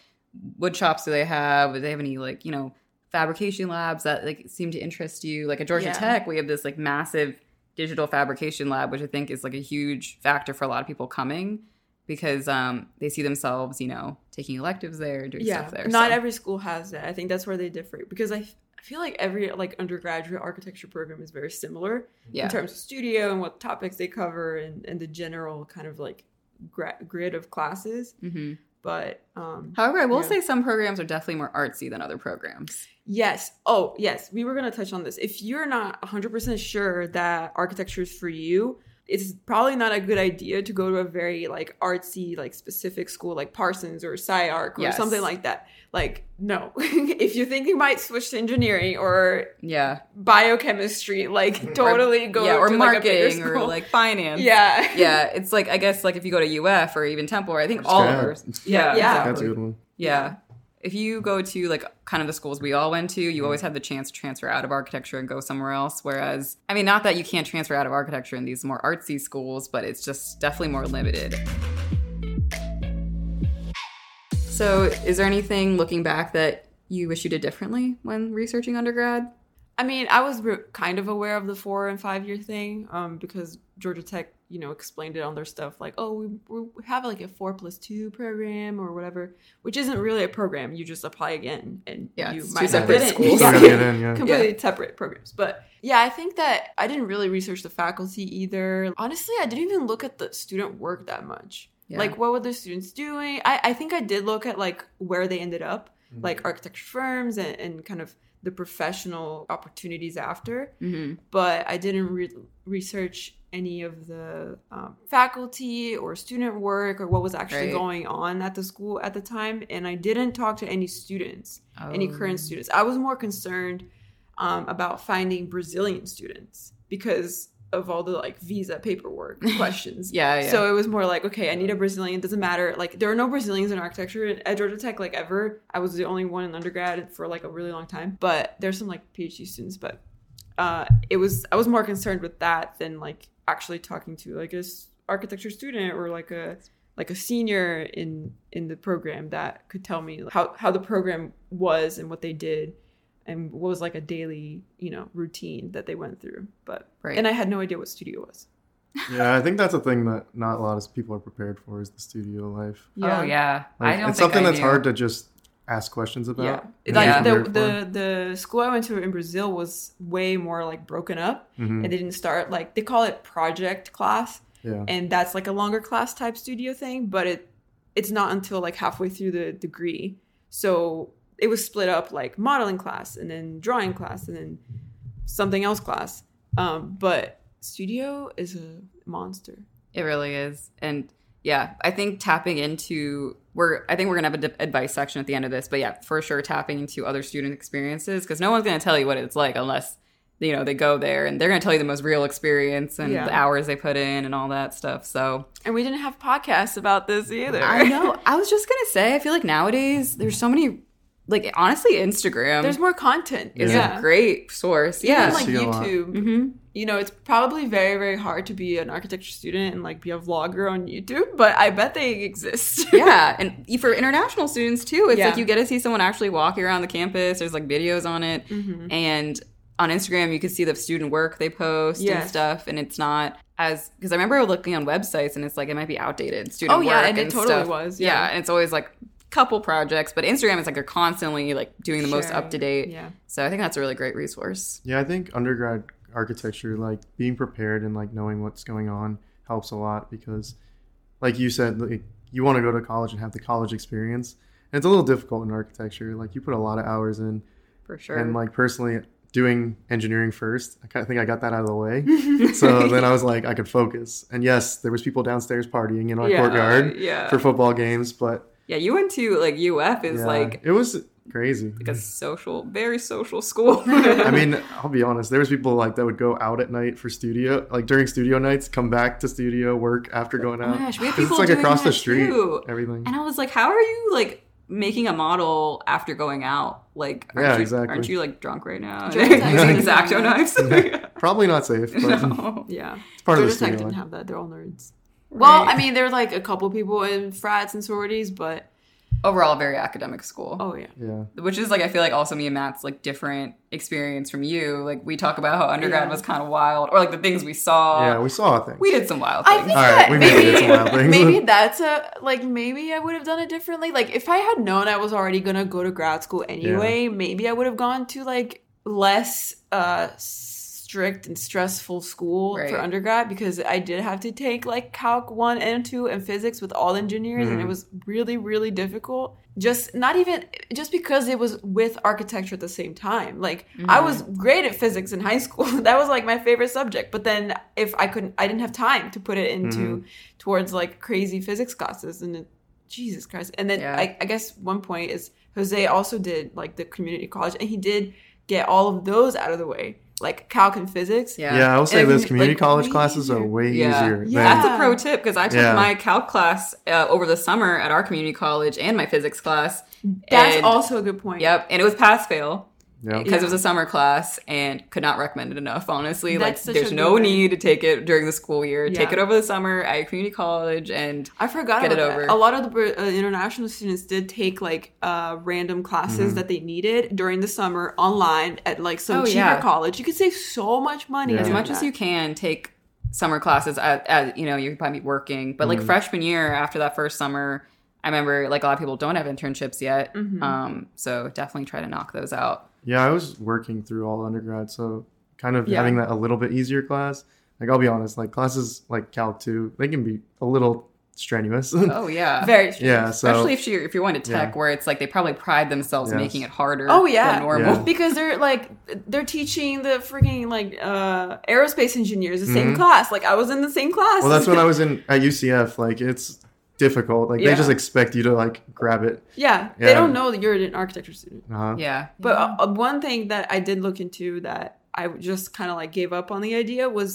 [SPEAKER 2] wood shops do they have? Do they have any like you know fabrication labs that like seem to interest you? Like at Georgia
[SPEAKER 1] Yeah.
[SPEAKER 2] Tech, we have this like massive digital fabrication lab, which I think is like a huge factor for a lot of people coming because um, they see themselves, you know, taking electives there, doing
[SPEAKER 1] yeah
[SPEAKER 2] stuff there.
[SPEAKER 1] not
[SPEAKER 2] so.
[SPEAKER 1] every school has that i think that's where they differ because i, f- I feel like every like undergraduate architecture program is very similar
[SPEAKER 2] yeah.
[SPEAKER 1] in terms of studio and what topics they cover and, and the general kind of like gra- grid of classes
[SPEAKER 2] hmm
[SPEAKER 1] but um
[SPEAKER 2] However, I will
[SPEAKER 1] Yeah.
[SPEAKER 2] say some programs are definitely more artsy than other programs.
[SPEAKER 1] yes oh yes we were going to touch on this if you're not 100% sure that architecture is for you it's probably not a good idea to go to a very like artsy like specific school like parsons or sciarc or
[SPEAKER 2] Yes.
[SPEAKER 1] something like that like no <laughs> if you think you might switch to engineering or
[SPEAKER 2] Yeah.
[SPEAKER 1] biochemistry like totally go
[SPEAKER 2] yeah, or
[SPEAKER 1] to like a
[SPEAKER 2] marketing or like finance.
[SPEAKER 1] yeah <laughs>
[SPEAKER 2] yeah, it's like I guess like if you go to UF or even Temple, I think all of
[SPEAKER 3] Yeah.
[SPEAKER 2] ours. Yeah,
[SPEAKER 1] Yeah.
[SPEAKER 3] That's a good one.
[SPEAKER 2] Yeah. If you go to like kind of the schools we all went to, you always have the chance to transfer out of architecture and go somewhere else. Whereas, I mean, not that you can't transfer out of architecture in these more artsy schools, but it's just definitely more limited. So, is there anything looking back that you wish you did differently when researching undergrad?
[SPEAKER 1] I mean, I was re- kind of aware of the four and five year thing um, because Georgia Tech, you know, explained it on their stuff like, oh, we, we have like a four plus two program or whatever, which isn't really a program. You just apply again and
[SPEAKER 2] Yeah,
[SPEAKER 1] you
[SPEAKER 2] it's two
[SPEAKER 1] might not
[SPEAKER 2] separate
[SPEAKER 1] get in.
[SPEAKER 2] schools. <laughs>
[SPEAKER 3] Still
[SPEAKER 1] Yeah.
[SPEAKER 3] gotta get in, yeah.
[SPEAKER 1] completely separate programs. But yeah, I think that I didn't really research the faculty either. Honestly, I didn't even look at the student work that much.
[SPEAKER 2] Yeah.
[SPEAKER 1] Like, what were the students doing? I, I think I did look at like where they ended up, like architecture firms and, and kind of the professional opportunities after.
[SPEAKER 2] Mm-hmm.
[SPEAKER 1] But I didn't re- research any of the um, faculty or student work or what was actually
[SPEAKER 2] Right.
[SPEAKER 1] going on at the school at the time. And I didn't talk to any students any
[SPEAKER 2] Oh.
[SPEAKER 1] current students. I was more concerned um, about finding Brazilian students because of all the like visa paperwork <laughs> questions.
[SPEAKER 2] Yeah, yeah.
[SPEAKER 1] So it was more like, okay, I need a Brazilian. Doesn't matter. Like there are no Brazilians in architecture at Georgia Tech like ever. I was the only one in undergrad for like a really long time. But there's some like PhD students. But uh, it was I was more concerned with that than like actually talking to like a s- architecture student or like a like a senior in in the program that could tell me how how the program was and what they did and what was like a daily you know routine that they went through but
[SPEAKER 2] Right.
[SPEAKER 1] and i had no idea what studio was
[SPEAKER 3] Yeah, I think that's a thing that not a lot of people are prepared for is the studio life.
[SPEAKER 2] Oh yeah,
[SPEAKER 3] Like,
[SPEAKER 2] I don't.
[SPEAKER 3] it's something
[SPEAKER 2] I
[SPEAKER 3] that's
[SPEAKER 2] knew.
[SPEAKER 3] hard to just ask questions about.
[SPEAKER 1] yeah like
[SPEAKER 2] Yeah.
[SPEAKER 1] the, the the school i went to in brazil was way more like broken up
[SPEAKER 3] for. Mhm.
[SPEAKER 1] and they didn't start like they call it project class
[SPEAKER 3] yeah.
[SPEAKER 1] and that's like a longer class type studio thing but it it's not until like halfway through the degree so it was split up like modeling class and then drawing class and then something else class um but studio is a monster
[SPEAKER 2] It really is. And yeah, I think tapping into we're I think we're gonna have an advice section at the end of this, but yeah, for sure tapping into other student experiences because no one's gonna tell you what it's like unless you know they go there and they're gonna tell you the most real experience and
[SPEAKER 1] Yeah.
[SPEAKER 2] the hours they put in and all that stuff. So
[SPEAKER 1] and we didn't have podcasts about this either
[SPEAKER 2] I know. I was just gonna say, I feel like nowadays there's so many like honestly Instagram
[SPEAKER 1] there's more content
[SPEAKER 2] is
[SPEAKER 1] yeah
[SPEAKER 2] a great source.
[SPEAKER 1] Even
[SPEAKER 2] Yeah.
[SPEAKER 1] like
[SPEAKER 3] See a lot.
[SPEAKER 1] youtube
[SPEAKER 2] hmm
[SPEAKER 1] you know, it's probably very, very hard to be an architecture student and like be a vlogger on YouTube, but I bet they exist. <laughs>
[SPEAKER 2] yeah, <laughs> and for international students too, it's
[SPEAKER 1] Yeah.
[SPEAKER 2] like you get to see someone actually walking around the campus. There's like videos on it,
[SPEAKER 1] Mm-hmm.
[SPEAKER 2] and on Instagram you can see the student work they post and stuff, and it's not as because I remember looking on websites and it's like it might be outdated student
[SPEAKER 1] Oh, yeah,
[SPEAKER 2] work
[SPEAKER 1] and it totally
[SPEAKER 2] stuff.
[SPEAKER 1] was,
[SPEAKER 2] yeah.
[SPEAKER 1] yeah.
[SPEAKER 2] and it's always like couple projects, but Instagram is like they're constantly like doing the most up to date.
[SPEAKER 1] Yeah.
[SPEAKER 2] So I think that's a really great resource.
[SPEAKER 3] Yeah, I think undergrad architecture, like being prepared and like knowing what's going on, helps a lot because, like you said, like, you want to go to college and have the college experience, and it's a little difficult in architecture. Like you put a lot of hours in,
[SPEAKER 2] For sure.
[SPEAKER 3] and like personally doing engineering first, I kind of think I got that out of the way. <laughs> so then I was like, I could focus. And yes, there was people downstairs partying in our
[SPEAKER 1] Yeah,
[SPEAKER 3] courtyard
[SPEAKER 1] yeah.
[SPEAKER 3] for football games, but
[SPEAKER 2] yeah, you went to like UF is
[SPEAKER 3] yeah,
[SPEAKER 2] like
[SPEAKER 3] it was crazy.
[SPEAKER 2] like a social, very social school. <laughs>
[SPEAKER 3] I mean, <laughs> I'll be honest. There was people like that would go out at night for studio, like during studio nights, come back to studio, work after going
[SPEAKER 2] Oh my
[SPEAKER 3] out.
[SPEAKER 2] gosh, we have <laughs>
[SPEAKER 3] 'Cause
[SPEAKER 2] people
[SPEAKER 3] it's like
[SPEAKER 2] doing
[SPEAKER 3] across the
[SPEAKER 2] that
[SPEAKER 3] street.
[SPEAKER 2] too.
[SPEAKER 3] Everything.
[SPEAKER 2] And I was like, how are you like making a model after going out? Like, aren't
[SPEAKER 3] Yeah,
[SPEAKER 2] you,
[SPEAKER 3] exactly.
[SPEAKER 2] Aren't you like drunk right now?
[SPEAKER 1] Georgia
[SPEAKER 3] Tech
[SPEAKER 2] Using
[SPEAKER 3] didn't
[SPEAKER 2] X-Acto
[SPEAKER 1] have
[SPEAKER 2] knives.
[SPEAKER 3] Probably not safe, but
[SPEAKER 2] no.
[SPEAKER 1] Yeah.
[SPEAKER 3] it's part of the
[SPEAKER 1] Georgia Tech didn't have that. They're all nerds. Well,
[SPEAKER 2] Right.
[SPEAKER 1] I mean, there were like a couple people in frats and sororities, but
[SPEAKER 2] overall very academic school.
[SPEAKER 4] Oh yeah.
[SPEAKER 3] Yeah.
[SPEAKER 2] Which is like I feel like also me and Matt's like different experience from you. Like we talk about how undergrad
[SPEAKER 4] Yeah.
[SPEAKER 2] was kind of wild, or like the things we saw.
[SPEAKER 3] yeah, we saw things.
[SPEAKER 2] we did some wild
[SPEAKER 1] I think
[SPEAKER 3] All right,
[SPEAKER 1] that
[SPEAKER 3] we maybe did some wild things.
[SPEAKER 1] maybe that's a like maybe I would have done it differently. Like if I had known I was already gonna go to grad school anyway, maybe I would have gone to like less uh strict and stressful school
[SPEAKER 2] Right.
[SPEAKER 1] for undergrad because I did have to take like calc 1 and 2 and physics with all engineers and it
[SPEAKER 3] Mhm.
[SPEAKER 1] was really really difficult. Just not even just because it was with architecture at the same time. Like I was great at physics in high <laughs> school. that was like my favorite subject. But then if I couldn't I didn't have time to put it into towards like crazy physics classes and it, Jesus Christ. And then
[SPEAKER 2] Yeah.
[SPEAKER 1] I, I guess one point is Jose also did like the community college and he did get all of those out of the way, like calc and physics.
[SPEAKER 2] yeah.
[SPEAKER 3] Yeah, I will say
[SPEAKER 1] And
[SPEAKER 3] those community
[SPEAKER 1] like,
[SPEAKER 3] college
[SPEAKER 1] way
[SPEAKER 3] classes are way
[SPEAKER 2] Yeah.
[SPEAKER 3] easier.
[SPEAKER 1] Yeah.
[SPEAKER 3] than-
[SPEAKER 2] That's a pro tip because I took
[SPEAKER 3] Yeah.
[SPEAKER 2] my calc class uh, over the summer at our community college and my physics class.
[SPEAKER 1] That's
[SPEAKER 2] And-
[SPEAKER 1] also a good point.
[SPEAKER 2] Yep, and it was pass fail
[SPEAKER 3] yeah.
[SPEAKER 2] because it was a summer class and could not recommend it enough. Honestly,
[SPEAKER 1] That's
[SPEAKER 2] like there's no
[SPEAKER 1] way.
[SPEAKER 2] need to take it during the school year. Take it over the summer at community college and
[SPEAKER 1] I forgot
[SPEAKER 2] Get
[SPEAKER 1] about
[SPEAKER 2] it
[SPEAKER 1] that. A lot of the uh, international students did take like uh, random classes
[SPEAKER 3] Mm-hmm.
[SPEAKER 1] that they needed during the summer online at like some
[SPEAKER 2] Oh,
[SPEAKER 1] cheaper
[SPEAKER 2] yeah.
[SPEAKER 1] college. You could save so much money
[SPEAKER 3] Yeah.
[SPEAKER 2] as
[SPEAKER 1] doing
[SPEAKER 2] much as you can take summer classes at, at you know you could probably be working but like
[SPEAKER 3] Mm-hmm.
[SPEAKER 2] freshman year after that first summer i remember like a lot of people don't have internships yet
[SPEAKER 1] Mm-hmm.
[SPEAKER 2] um so definitely try to knock those out
[SPEAKER 3] Yeah, I was working through all undergrad, so kind of
[SPEAKER 1] Yeah.
[SPEAKER 3] having that a little bit easier class. Like I'll be honest, like classes like Calc 2, they can be a little strenuous. <laughs>
[SPEAKER 2] oh yeah
[SPEAKER 1] Very true.
[SPEAKER 3] yeah, so
[SPEAKER 2] especially if you're if you're going to tech
[SPEAKER 3] Yeah.
[SPEAKER 2] where it's like they probably pride themselves
[SPEAKER 3] Yes.
[SPEAKER 2] making it harder
[SPEAKER 1] Oh yeah,
[SPEAKER 2] than normal
[SPEAKER 3] Yeah. <laughs>
[SPEAKER 1] because they're like they're teaching the freaking like uh aerospace engineers the same
[SPEAKER 3] Mhm.
[SPEAKER 1] class. Like I was in the same class.
[SPEAKER 3] well, that's when I <laughs> was in at UCF. Like it's difficult. Like
[SPEAKER 1] Yeah.
[SPEAKER 3] they just expect you to like grab it.
[SPEAKER 1] yeah, they don't know that you're an architecture student.
[SPEAKER 3] Uh-huh.
[SPEAKER 2] yeah
[SPEAKER 1] But uh, one thing that I did look into that I just kind of like gave up on the idea was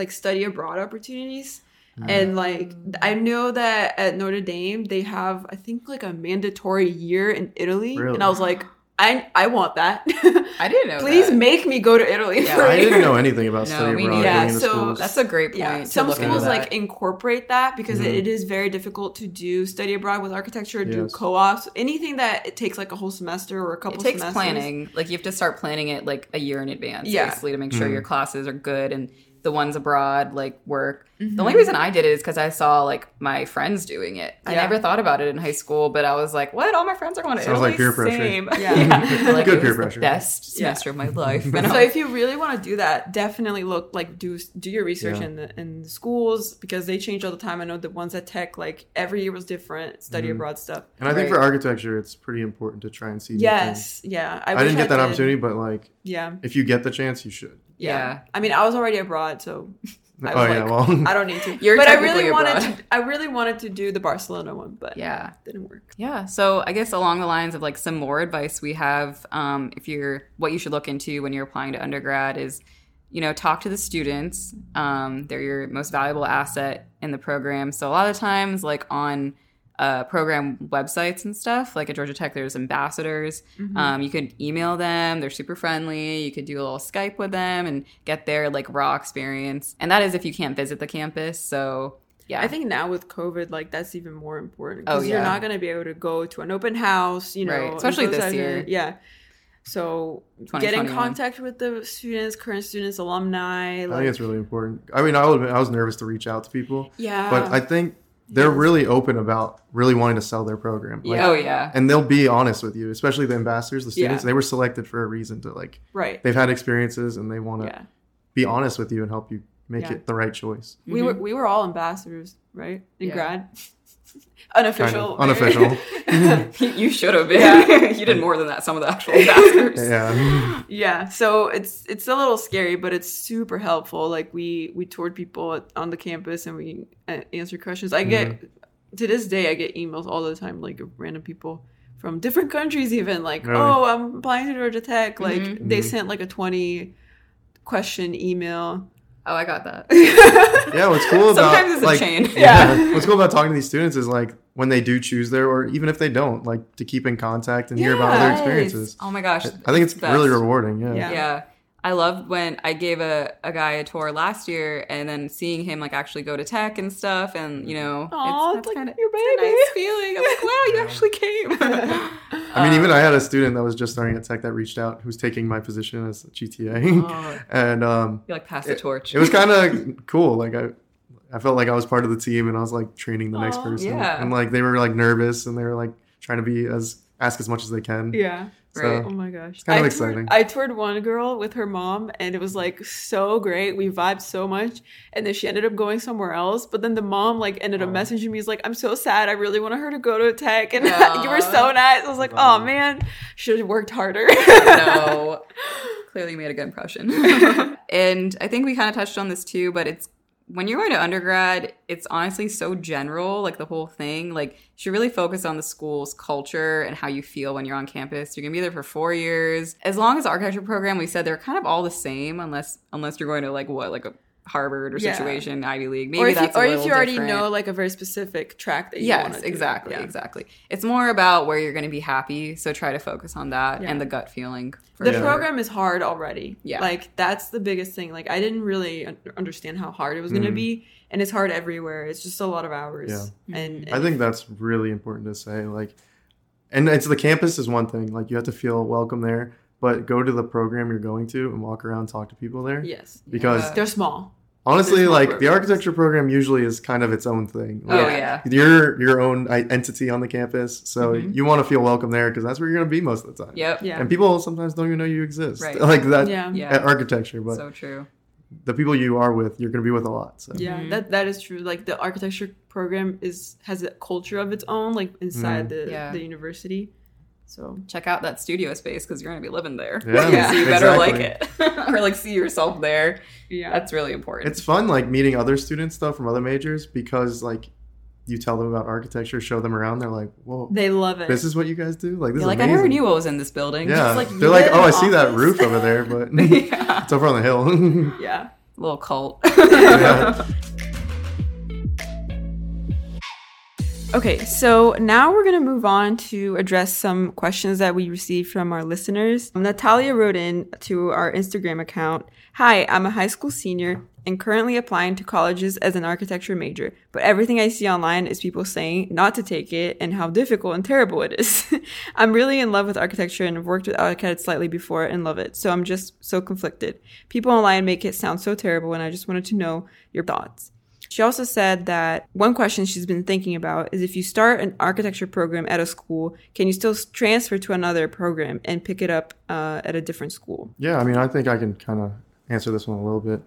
[SPEAKER 1] like study abroad opportunities.
[SPEAKER 3] Mm-hmm.
[SPEAKER 1] And like I know that at Notre Dame they have I think like a mandatory year in Italy,
[SPEAKER 3] Really?
[SPEAKER 1] and I was like, I I want that. <laughs>
[SPEAKER 2] i didn't know
[SPEAKER 1] Please
[SPEAKER 2] that.
[SPEAKER 1] make me go to Italy.
[SPEAKER 2] Yeah,
[SPEAKER 1] for a
[SPEAKER 3] I didn't know anything about <laughs>
[SPEAKER 2] No,
[SPEAKER 3] study abroad.
[SPEAKER 2] neither.
[SPEAKER 3] going
[SPEAKER 1] Yeah, so
[SPEAKER 3] schools.
[SPEAKER 2] that's a great point
[SPEAKER 1] Yeah, some schools
[SPEAKER 2] that.
[SPEAKER 1] like incorporate that because
[SPEAKER 3] Mhm.
[SPEAKER 1] it is very difficult to do study abroad with architecture, do
[SPEAKER 3] Yes.
[SPEAKER 1] co-ops, anything that it takes like a whole semester or a couple.
[SPEAKER 2] it takes
[SPEAKER 1] semesters.
[SPEAKER 2] planning like you have to start planning it like a year in advance
[SPEAKER 1] Yeah.
[SPEAKER 2] basically to make sure
[SPEAKER 3] Mhm.
[SPEAKER 2] your classes are good and the ones abroad like work
[SPEAKER 1] Mm-hmm.
[SPEAKER 2] the only reason i did it is because i saw like my friends doing it i never thought about it in high school but i was like what all my friends are going to
[SPEAKER 3] Sounds
[SPEAKER 2] Italy
[SPEAKER 3] like peer pressure.
[SPEAKER 2] Same.
[SPEAKER 1] Yeah. <laughs>
[SPEAKER 2] like,
[SPEAKER 3] Good
[SPEAKER 2] it
[SPEAKER 3] peer
[SPEAKER 2] was
[SPEAKER 3] pressure.
[SPEAKER 2] the best
[SPEAKER 1] Yeah.
[SPEAKER 2] semester of my life and <laughs>
[SPEAKER 1] So <laughs> if you really want to do that, definitely look like do do your research
[SPEAKER 3] Yeah.
[SPEAKER 1] in the in the schools because they change all the time. I know the ones at Tech like every year was different study
[SPEAKER 3] Mhm.
[SPEAKER 1] abroad stuff.
[SPEAKER 3] and I think
[SPEAKER 2] Right.
[SPEAKER 3] for architecture, it's pretty important to try and see. new.
[SPEAKER 1] Yes, yeah.
[SPEAKER 3] I,
[SPEAKER 1] wish
[SPEAKER 3] didn't get that
[SPEAKER 1] did.
[SPEAKER 3] opportunity, but like
[SPEAKER 1] Yeah,
[SPEAKER 3] if you get the chance, you should.
[SPEAKER 1] Yeah,
[SPEAKER 2] Yeah.
[SPEAKER 1] I mean, I was already abroad, so <laughs> I
[SPEAKER 3] oh
[SPEAKER 1] was
[SPEAKER 3] yeah,
[SPEAKER 1] like,
[SPEAKER 3] well,
[SPEAKER 1] I don't need to. <laughs>
[SPEAKER 2] You're
[SPEAKER 1] but I
[SPEAKER 2] technically
[SPEAKER 1] really wanted to. I really wanted to do the Barcelona one, but
[SPEAKER 2] yeah
[SPEAKER 1] didn't work.
[SPEAKER 2] Yeah. So I guess along the lines of like some more advice we have, um, if you're what you should look into when you're applying to undergrad is, you know, talk to the students. Um, they're your most valuable asset in the program. So a lot of times, like on uh, program websites and stuff, like at Georgia Tech, there's ambassadors.
[SPEAKER 1] Mm-hmm.
[SPEAKER 2] Um, you could email them; they're super friendly. You could do a little Skype with them and get their like raw experience. And that is if you can't visit the campus. So yeah,
[SPEAKER 1] I think now with COVID, like that's even more important
[SPEAKER 2] Oh,
[SPEAKER 1] because you're not going to be able to go to an open house, you know,
[SPEAKER 2] Right. Especially this
[SPEAKER 1] types of-
[SPEAKER 2] year.
[SPEAKER 1] Yeah. So get in contact with the students, current students, alumni.
[SPEAKER 3] I think it's really important. I mean, I, would, I was nervous to reach out to people,
[SPEAKER 1] yeah,
[SPEAKER 3] but I think they're really open about really wanting to sell their program. Like,
[SPEAKER 1] Yeah.
[SPEAKER 2] oh yeah,
[SPEAKER 3] And they'll be honest with you, especially the ambassadors, the students.
[SPEAKER 1] Yeah.
[SPEAKER 3] They were selected for a reason to like,
[SPEAKER 1] right.
[SPEAKER 3] they've had experiences and they want to
[SPEAKER 1] Yeah,
[SPEAKER 3] be honest with you and help you make
[SPEAKER 1] Yeah.
[SPEAKER 3] it the right choice.
[SPEAKER 1] we were mm-hmm. we were all ambassadors, right? In
[SPEAKER 2] Yeah. <laughs>
[SPEAKER 1] grad,
[SPEAKER 3] Kind
[SPEAKER 1] unofficial,
[SPEAKER 3] of unofficial. <laughs>
[SPEAKER 2] you should have been.
[SPEAKER 1] Yeah. <laughs>
[SPEAKER 2] you did more than that. Some of the actual ambassadors.
[SPEAKER 3] yeah. <laughs>
[SPEAKER 1] yeah so it's it's a little scary but it's super helpful like we we toured people at, on the campus and we uh, answer questions i get
[SPEAKER 3] Mm-hmm.
[SPEAKER 1] to this day i get emails all the time like random people from different countries even like
[SPEAKER 3] Really?
[SPEAKER 1] oh i'm applying to georgia tech like
[SPEAKER 2] Mhm.
[SPEAKER 1] they
[SPEAKER 3] Mhm.
[SPEAKER 1] sent like a 20 question email
[SPEAKER 2] Oh, I got that. <laughs>
[SPEAKER 3] Yeah, what's cool about
[SPEAKER 2] Sometimes it's a
[SPEAKER 3] like,
[SPEAKER 2] chain.
[SPEAKER 3] Yeah. what's cool about talking to these students is like when they do choose there, or even if they don't, like to keep in contact and hear about
[SPEAKER 1] Yeah.
[SPEAKER 3] their experiences.
[SPEAKER 2] Oh my gosh.
[SPEAKER 3] I think it's
[SPEAKER 2] the
[SPEAKER 3] really rewarding. Yeah.
[SPEAKER 1] Yeah.
[SPEAKER 2] Yeah. I loved when I gave a, a guy a tour last year and then seeing him like actually go to tech and stuff and you know
[SPEAKER 1] Aw, it's like
[SPEAKER 2] kinda-
[SPEAKER 1] your
[SPEAKER 2] it's a
[SPEAKER 1] baby.
[SPEAKER 2] nice feeling. I'm like, wow, you <laughs> actually came. <laughs>
[SPEAKER 3] I mean, even I had a student that was just starting at Tech that reached out who's taking my position as a GTA, <laughs>
[SPEAKER 2] Oh.
[SPEAKER 3] and um,
[SPEAKER 2] you like pass the torch.
[SPEAKER 3] it was kind of cool. Like I, I felt like I was part of the team, and I was like training the next person.
[SPEAKER 2] yeah.
[SPEAKER 3] And like they were like nervous, and they were like trying to be as ask as much as they can.
[SPEAKER 1] Yeah.
[SPEAKER 3] So
[SPEAKER 1] Oh my gosh.
[SPEAKER 3] kind of
[SPEAKER 1] I
[SPEAKER 3] exciting.
[SPEAKER 1] Toured, I toured one girl with her mom and it was like so great. We vibed so much. And then she ended up going somewhere else. But then the mom like ended up
[SPEAKER 3] Oh.
[SPEAKER 1] messaging me. He's like, I'm so sad. I really wanted her to go to tech. And
[SPEAKER 2] Aw. <laughs>
[SPEAKER 1] you were so nice. I was like,
[SPEAKER 3] Wow.
[SPEAKER 1] oh man, should have worked harder.
[SPEAKER 2] no. <laughs> Clearly made a good impression. <laughs> and I think we kind of touched on this too, but it's when you're going to undergrad, it's honestly so general, like the whole thing. Like, you should really focus on the school's culture and how you feel when you're on campus. You're gonna be there for four years. As long as the architecture program, we said they're kind of all the same, unless unless you're going to like what, like a Harvard or
[SPEAKER 1] Yeah.
[SPEAKER 2] situation, Ivy League. Maybe
[SPEAKER 1] or if you,
[SPEAKER 2] that's a
[SPEAKER 1] or if you already
[SPEAKER 2] different.
[SPEAKER 1] know like a very specific track that you
[SPEAKER 2] Yes,
[SPEAKER 1] want to
[SPEAKER 2] exactly,
[SPEAKER 1] Yeah.
[SPEAKER 2] exactly. It's more about where you're going to be happy, so try to focus on that
[SPEAKER 1] Yeah.
[SPEAKER 2] and the gut feeling.
[SPEAKER 1] The
[SPEAKER 2] sure.
[SPEAKER 1] program is hard already.
[SPEAKER 2] Yeah.
[SPEAKER 1] Like that's the biggest thing. Like I didn't really understand how hard it was going to
[SPEAKER 3] Mhm.
[SPEAKER 1] be and it's hard everywhere. It's just a lot of hours.
[SPEAKER 3] Yeah.
[SPEAKER 1] And,
[SPEAKER 3] I think that's really important to say. Like, and it's the campus is one thing. Like, you have to feel welcome there, but go to the program you're going to and walk around, talk to people there.
[SPEAKER 1] yes.
[SPEAKER 3] Because
[SPEAKER 2] Yeah.
[SPEAKER 1] They're small.
[SPEAKER 3] honestly,
[SPEAKER 1] There's more
[SPEAKER 3] like the architecture program usually is kind of its own thing.
[SPEAKER 2] Oh yeah.
[SPEAKER 3] You're your own entity on the campus, so
[SPEAKER 2] Mhm.
[SPEAKER 3] you want to feel welcome there because that's where you're going to be most of the time.
[SPEAKER 2] Yep.
[SPEAKER 1] Yeah.
[SPEAKER 3] And people sometimes don't even know you exist.
[SPEAKER 2] Right. <laughs>
[SPEAKER 3] Like that
[SPEAKER 1] yeah.
[SPEAKER 2] Yeah.
[SPEAKER 3] at architecture, but
[SPEAKER 2] so true.
[SPEAKER 3] the people you are with, you're going to be with a lot. So
[SPEAKER 1] Yeah,
[SPEAKER 2] Mhm.
[SPEAKER 1] that that is true. Like the architecture program is has a culture of its own, like inside the
[SPEAKER 2] Yeah.
[SPEAKER 1] the university. So
[SPEAKER 2] Check out that studio space because you're going to be living there.
[SPEAKER 3] Yeah,
[SPEAKER 1] Yeah. <laughs>
[SPEAKER 2] so you better
[SPEAKER 3] exactly.
[SPEAKER 2] like it <laughs> or like see yourself there.
[SPEAKER 1] yeah,
[SPEAKER 2] That's really important.
[SPEAKER 3] It's fun like meeting other students though from other majors because like you tell them about architecture, show them around, they're like, "Whoa,
[SPEAKER 1] they love it.
[SPEAKER 3] this is what you guys do!" Like this
[SPEAKER 2] You're
[SPEAKER 3] is
[SPEAKER 2] like, I never knew what was in this building.
[SPEAKER 3] Yeah,
[SPEAKER 1] It's like,
[SPEAKER 3] they're like, "Oh, I
[SPEAKER 1] an
[SPEAKER 3] see that roof over there, but
[SPEAKER 2] yeah. <laughs>
[SPEAKER 3] it's over on the hill."
[SPEAKER 1] yeah.
[SPEAKER 2] Little cult.
[SPEAKER 3] Yeah.
[SPEAKER 1] Okay, so now we're going to move on to address some questions that we received from our listeners. Natalia wrote in to our Instagram account Hi, I'm a high school senior and currently applying to colleges as an architecture major, but everything I see online is people saying not to take it and how difficult and terrible it is. <laughs> I'm really in love with architecture and have worked with AutoCAD slightly before and love it, so I'm just so conflicted. People online make it sound so terrible, and I just wanted to know your thoughts. She also said that one question she's been thinking about is if you start an architecture program at a school, can you still transfer to another program and pick it up uh, at a different school?
[SPEAKER 3] Yeah, I mean, I think I can kind of answer this one a little bit.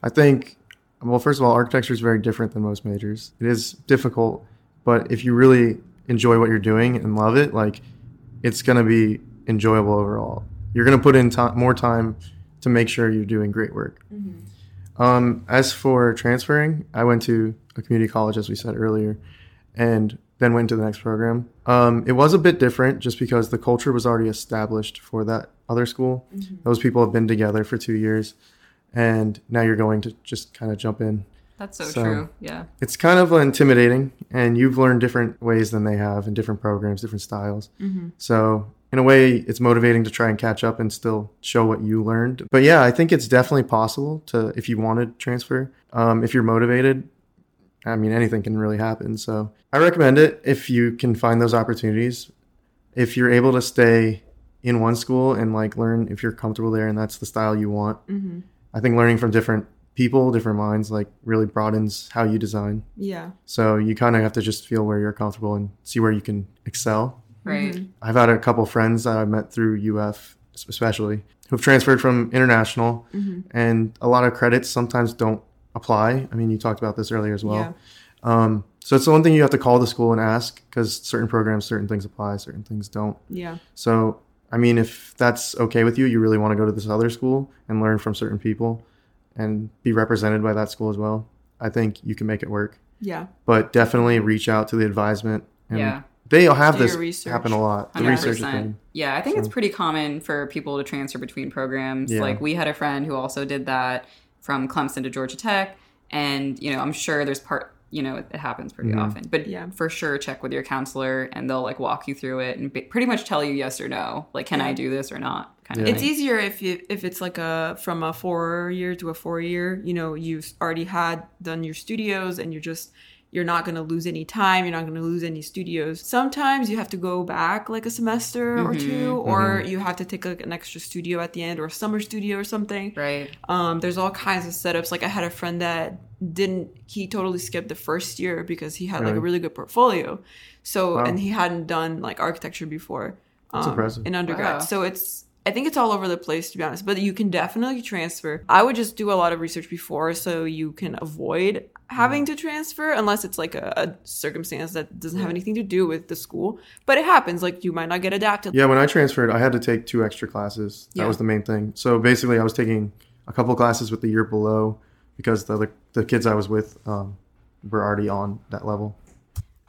[SPEAKER 3] I think, well, first of all, architecture is very different than most majors. It is difficult, but if you really enjoy what you're doing and love it, like, it's going to be enjoyable overall. You're going to put in ti more time to make sure you're doing great work. Um, as for transferring, I went to a community college, as we said earlier, and then went to the next program. Um, it was a bit different just because the culture was already established for that other school. Those people have been together for two years, and now you're going to just kind of jump in.
[SPEAKER 2] That's so,
[SPEAKER 3] So-
[SPEAKER 2] true. Yeah.
[SPEAKER 3] It's kind of intimidating, and you've learned different ways than they have in different programs, different styles. So, in a way, it's motivating to try and catch up and still show what you learned. But yeah, I think it's definitely possible to, if you want to transfer, um, if you're motivated. I mean, anything can really happen. So, I recommend it if you can find those opportunities. If you're able to stay in one school and like learn if you're comfortable there and that's the style you want,
[SPEAKER 1] Mm-hmm.
[SPEAKER 3] I think learning from different people, different minds, like really broadens how you design.
[SPEAKER 1] Yeah.
[SPEAKER 3] So you kind of have to just feel where you're comfortable and see where you can excel.
[SPEAKER 2] Right.
[SPEAKER 1] Mm-hmm.
[SPEAKER 3] I've had a couple friends that I met through UF, especially, who've transferred from international,
[SPEAKER 1] Mm-hmm.
[SPEAKER 3] and a lot of credits sometimes don't apply. I mean, you talked about this earlier as well.
[SPEAKER 1] Yeah.
[SPEAKER 3] Um, so it's the one thing you have to call the school and ask because certain programs, certain things apply, certain things don't.
[SPEAKER 1] Yeah.
[SPEAKER 3] So, I mean, if that's okay with you, you really want to go to this other school and learn from certain people and be represented by that school as well. I think you can make it work.
[SPEAKER 1] Yeah.
[SPEAKER 3] But definitely reach out to the advisement. And
[SPEAKER 2] Yeah.
[SPEAKER 3] They'll have
[SPEAKER 1] Do
[SPEAKER 3] this
[SPEAKER 1] research.
[SPEAKER 3] happen a lot. The
[SPEAKER 2] 100%.
[SPEAKER 3] research thing.
[SPEAKER 2] Yeah, I think it's pretty common for people to transfer between programs.
[SPEAKER 3] Yeah.
[SPEAKER 2] Like we had a friend who also did that from Clemson to Georgia Tech, and you know, I'm sure there's part you know, it, it happens pretty
[SPEAKER 3] Mhm.
[SPEAKER 2] often. But
[SPEAKER 1] Yeah.
[SPEAKER 2] for sure, check with your counselor and they'll like walk you through it and be, pretty much tell you yes or no. Like, can I do this or not? Kind of
[SPEAKER 1] It's
[SPEAKER 2] thing.
[SPEAKER 1] easier if you if it's like a from a four year to a four year. You know, you've already had done your studios, and you're just you're not going to lose any time. You're not going to lose any studios. Sometimes you have to go back like a semester or
[SPEAKER 2] Mhm.
[SPEAKER 1] two, or you have to take like an extra studio at the end or a summer studio or something.
[SPEAKER 2] Right.
[SPEAKER 1] Um, there's all kinds of setups. Like I had a friend that didn't. He totally skipped the first year because he had like a
[SPEAKER 3] Really?
[SPEAKER 1] good portfolio. So
[SPEAKER 3] Wow.
[SPEAKER 1] and he hadn't done like architecture before. Um, in undergrad.
[SPEAKER 2] Wow.
[SPEAKER 1] So it's I think it's all over the place to be honest, but you can definitely transfer. I would just do a lot of research before so you can avoid having to transfer unless it's like a, a circumstance that doesn't have anything to do with the school. But it happens like you might not get adapted.
[SPEAKER 3] Yeah, when I transferred, I had to take two extra classes. That
[SPEAKER 1] Yeah.
[SPEAKER 3] was the main thing. So basically, I was taking a couple classes with the year below because the the, the kids I was with um, were already on that level.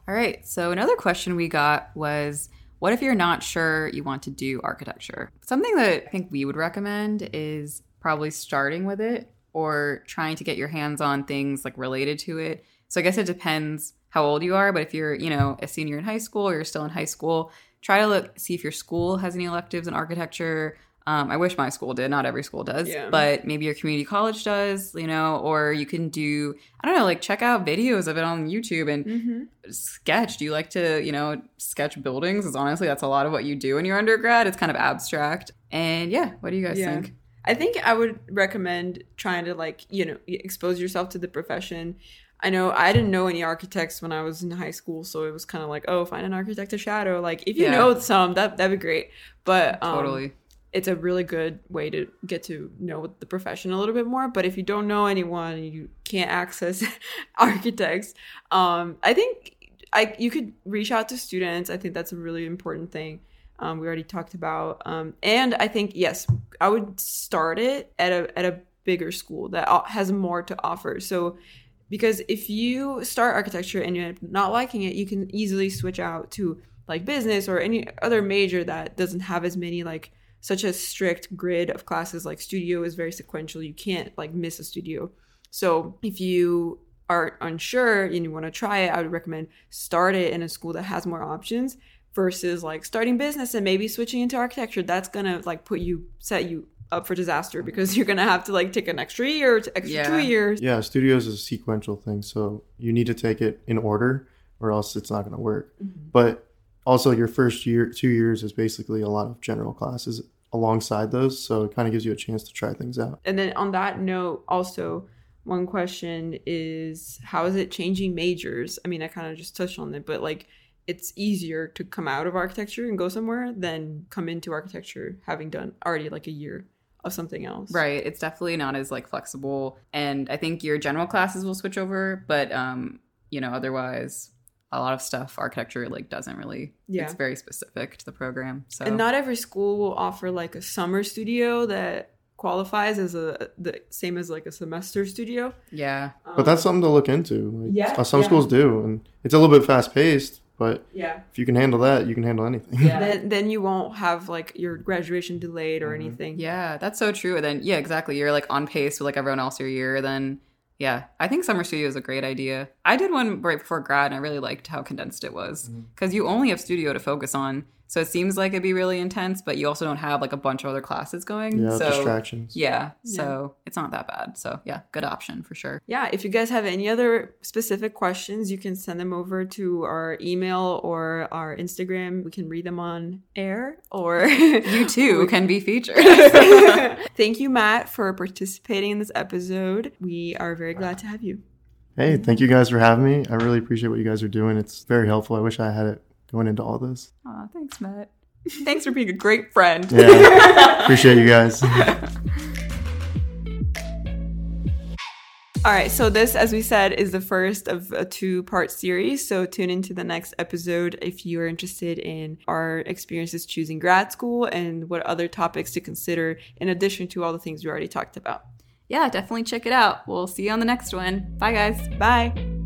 [SPEAKER 2] All right. So another question we got was what if you're not sure you want to do architecture? Something that I think we would recommend is probably starting with it or trying to get your hands on things like related to it. So I guess it depends how old you are, but if you're, you know, a senior in high school or you're still in high school, try to look see if your school has any electives in architecture. Um, I wish my school did. Not every school does,
[SPEAKER 1] Yeah.
[SPEAKER 2] but maybe your community college does, you know, or you can do, I don't know, like check out videos of it on YouTube and
[SPEAKER 1] Mm-hmm.
[SPEAKER 2] sketch do you like to you know sketch buildings because honestly that's a lot of what you do in your undergrad it's kind of abstract and yeah what do you guys
[SPEAKER 1] Yeah.
[SPEAKER 2] think
[SPEAKER 1] I think I would recommend trying to like, you know, expose yourself to the profession. I know I didn't know any architects when I was in high school, so it was kind of like, oh, find an architect to shadow. Like, if you
[SPEAKER 2] Yeah.
[SPEAKER 1] know some, that that'd be great. But um,
[SPEAKER 2] totally
[SPEAKER 1] it's a really good way to get to know the profession a little bit more. But if you don't know anyone, you can't access <laughs> architects. Um, I think I you could reach out to students. I think that's a really important thing. Um, we already talked about, um, and I think yes, I would start it at a at a bigger school that has more to offer. So. Because if you start architecture and you're not liking it, you can easily switch out to like business or any other major that doesn't have as many like such a strict grid of classes like studio is very sequential. You can't like miss a studio. So if you are unsure and you want to try it i would recommend start it in a school that has more options versus like starting business and maybe switching into architecture. That's gonna like put you set you up for disaster because you're gonna have to like take an extra year to extra
[SPEAKER 2] Yeah.
[SPEAKER 1] two years.
[SPEAKER 3] Yeah, studios is a sequential thing, so you need to take it in order, or else it's not going to work. Mm-hmm. But also, your first year, two years, is basically a lot of general classes alongside those, so it kind of gives you a chance to try things out.
[SPEAKER 1] and then on that note also one question is how is it changing majors i mean i kind of just touched on it but like it's easier to come out of architecture and go somewhere than come into architecture having done already like a year of something else
[SPEAKER 2] right it's definitely not as like flexible and i think your general classes will switch over but um you know otherwise a lot of stuff architecture like doesn't really
[SPEAKER 1] Yeah.
[SPEAKER 2] it's very specific to the program so
[SPEAKER 1] and not every school will offer like a summer studio that qualifies as a the same as like a semester studio
[SPEAKER 2] yeah
[SPEAKER 3] But that's something to look into. Like,
[SPEAKER 1] Yeah,
[SPEAKER 3] uh, some
[SPEAKER 1] yeah.
[SPEAKER 3] schools do, and it's a little bit fast paced. But
[SPEAKER 1] yeah
[SPEAKER 3] if you can handle that, you can handle anything. yeah. <laughs>
[SPEAKER 1] then, then you won't have like your graduation delayed or
[SPEAKER 3] Mhm.
[SPEAKER 1] anything
[SPEAKER 2] Yeah, that's so true. And then yeah, exactly. You're like on pace with like everyone else your year. Then yeah, I think summer studio is a great idea. I did one right before grad, and I really liked how condensed it was mm-hmm. because you only have studio to focus on. So it seems like it'd be really intense, but you also don't have like a bunch of other classes going.
[SPEAKER 3] Yeah,
[SPEAKER 2] so
[SPEAKER 3] distractions.
[SPEAKER 2] yeah, so it's not that bad. So yeah, good option for sure.
[SPEAKER 1] yeah, if you guys have any other specific questions, you can send them over to our email or our Instagram. We can read them on air or <laughs>
[SPEAKER 2] You too <laughs> can be featured. <laughs>
[SPEAKER 1] Thank you, Matt, for participating in this episode. We are very glad to have you.
[SPEAKER 3] Hey, thank you guys for having me. I really appreciate what you guys are doing. It's very helpful. I wish I had it going into all this.
[SPEAKER 2] Aw, thanks, Matt. <laughs> Thanks for being a great friend.
[SPEAKER 3] Yeah, appreciate you guys. <laughs>
[SPEAKER 1] All right, so this, as we said, is the first of a two part series. So tune into the next episode if you are interested in our experiences choosing grad school and what other topics to consider in addition to all the things we already talked about.
[SPEAKER 2] Yeah, definitely check it out. We'll see you on the next one. Bye, guys.
[SPEAKER 1] Bye.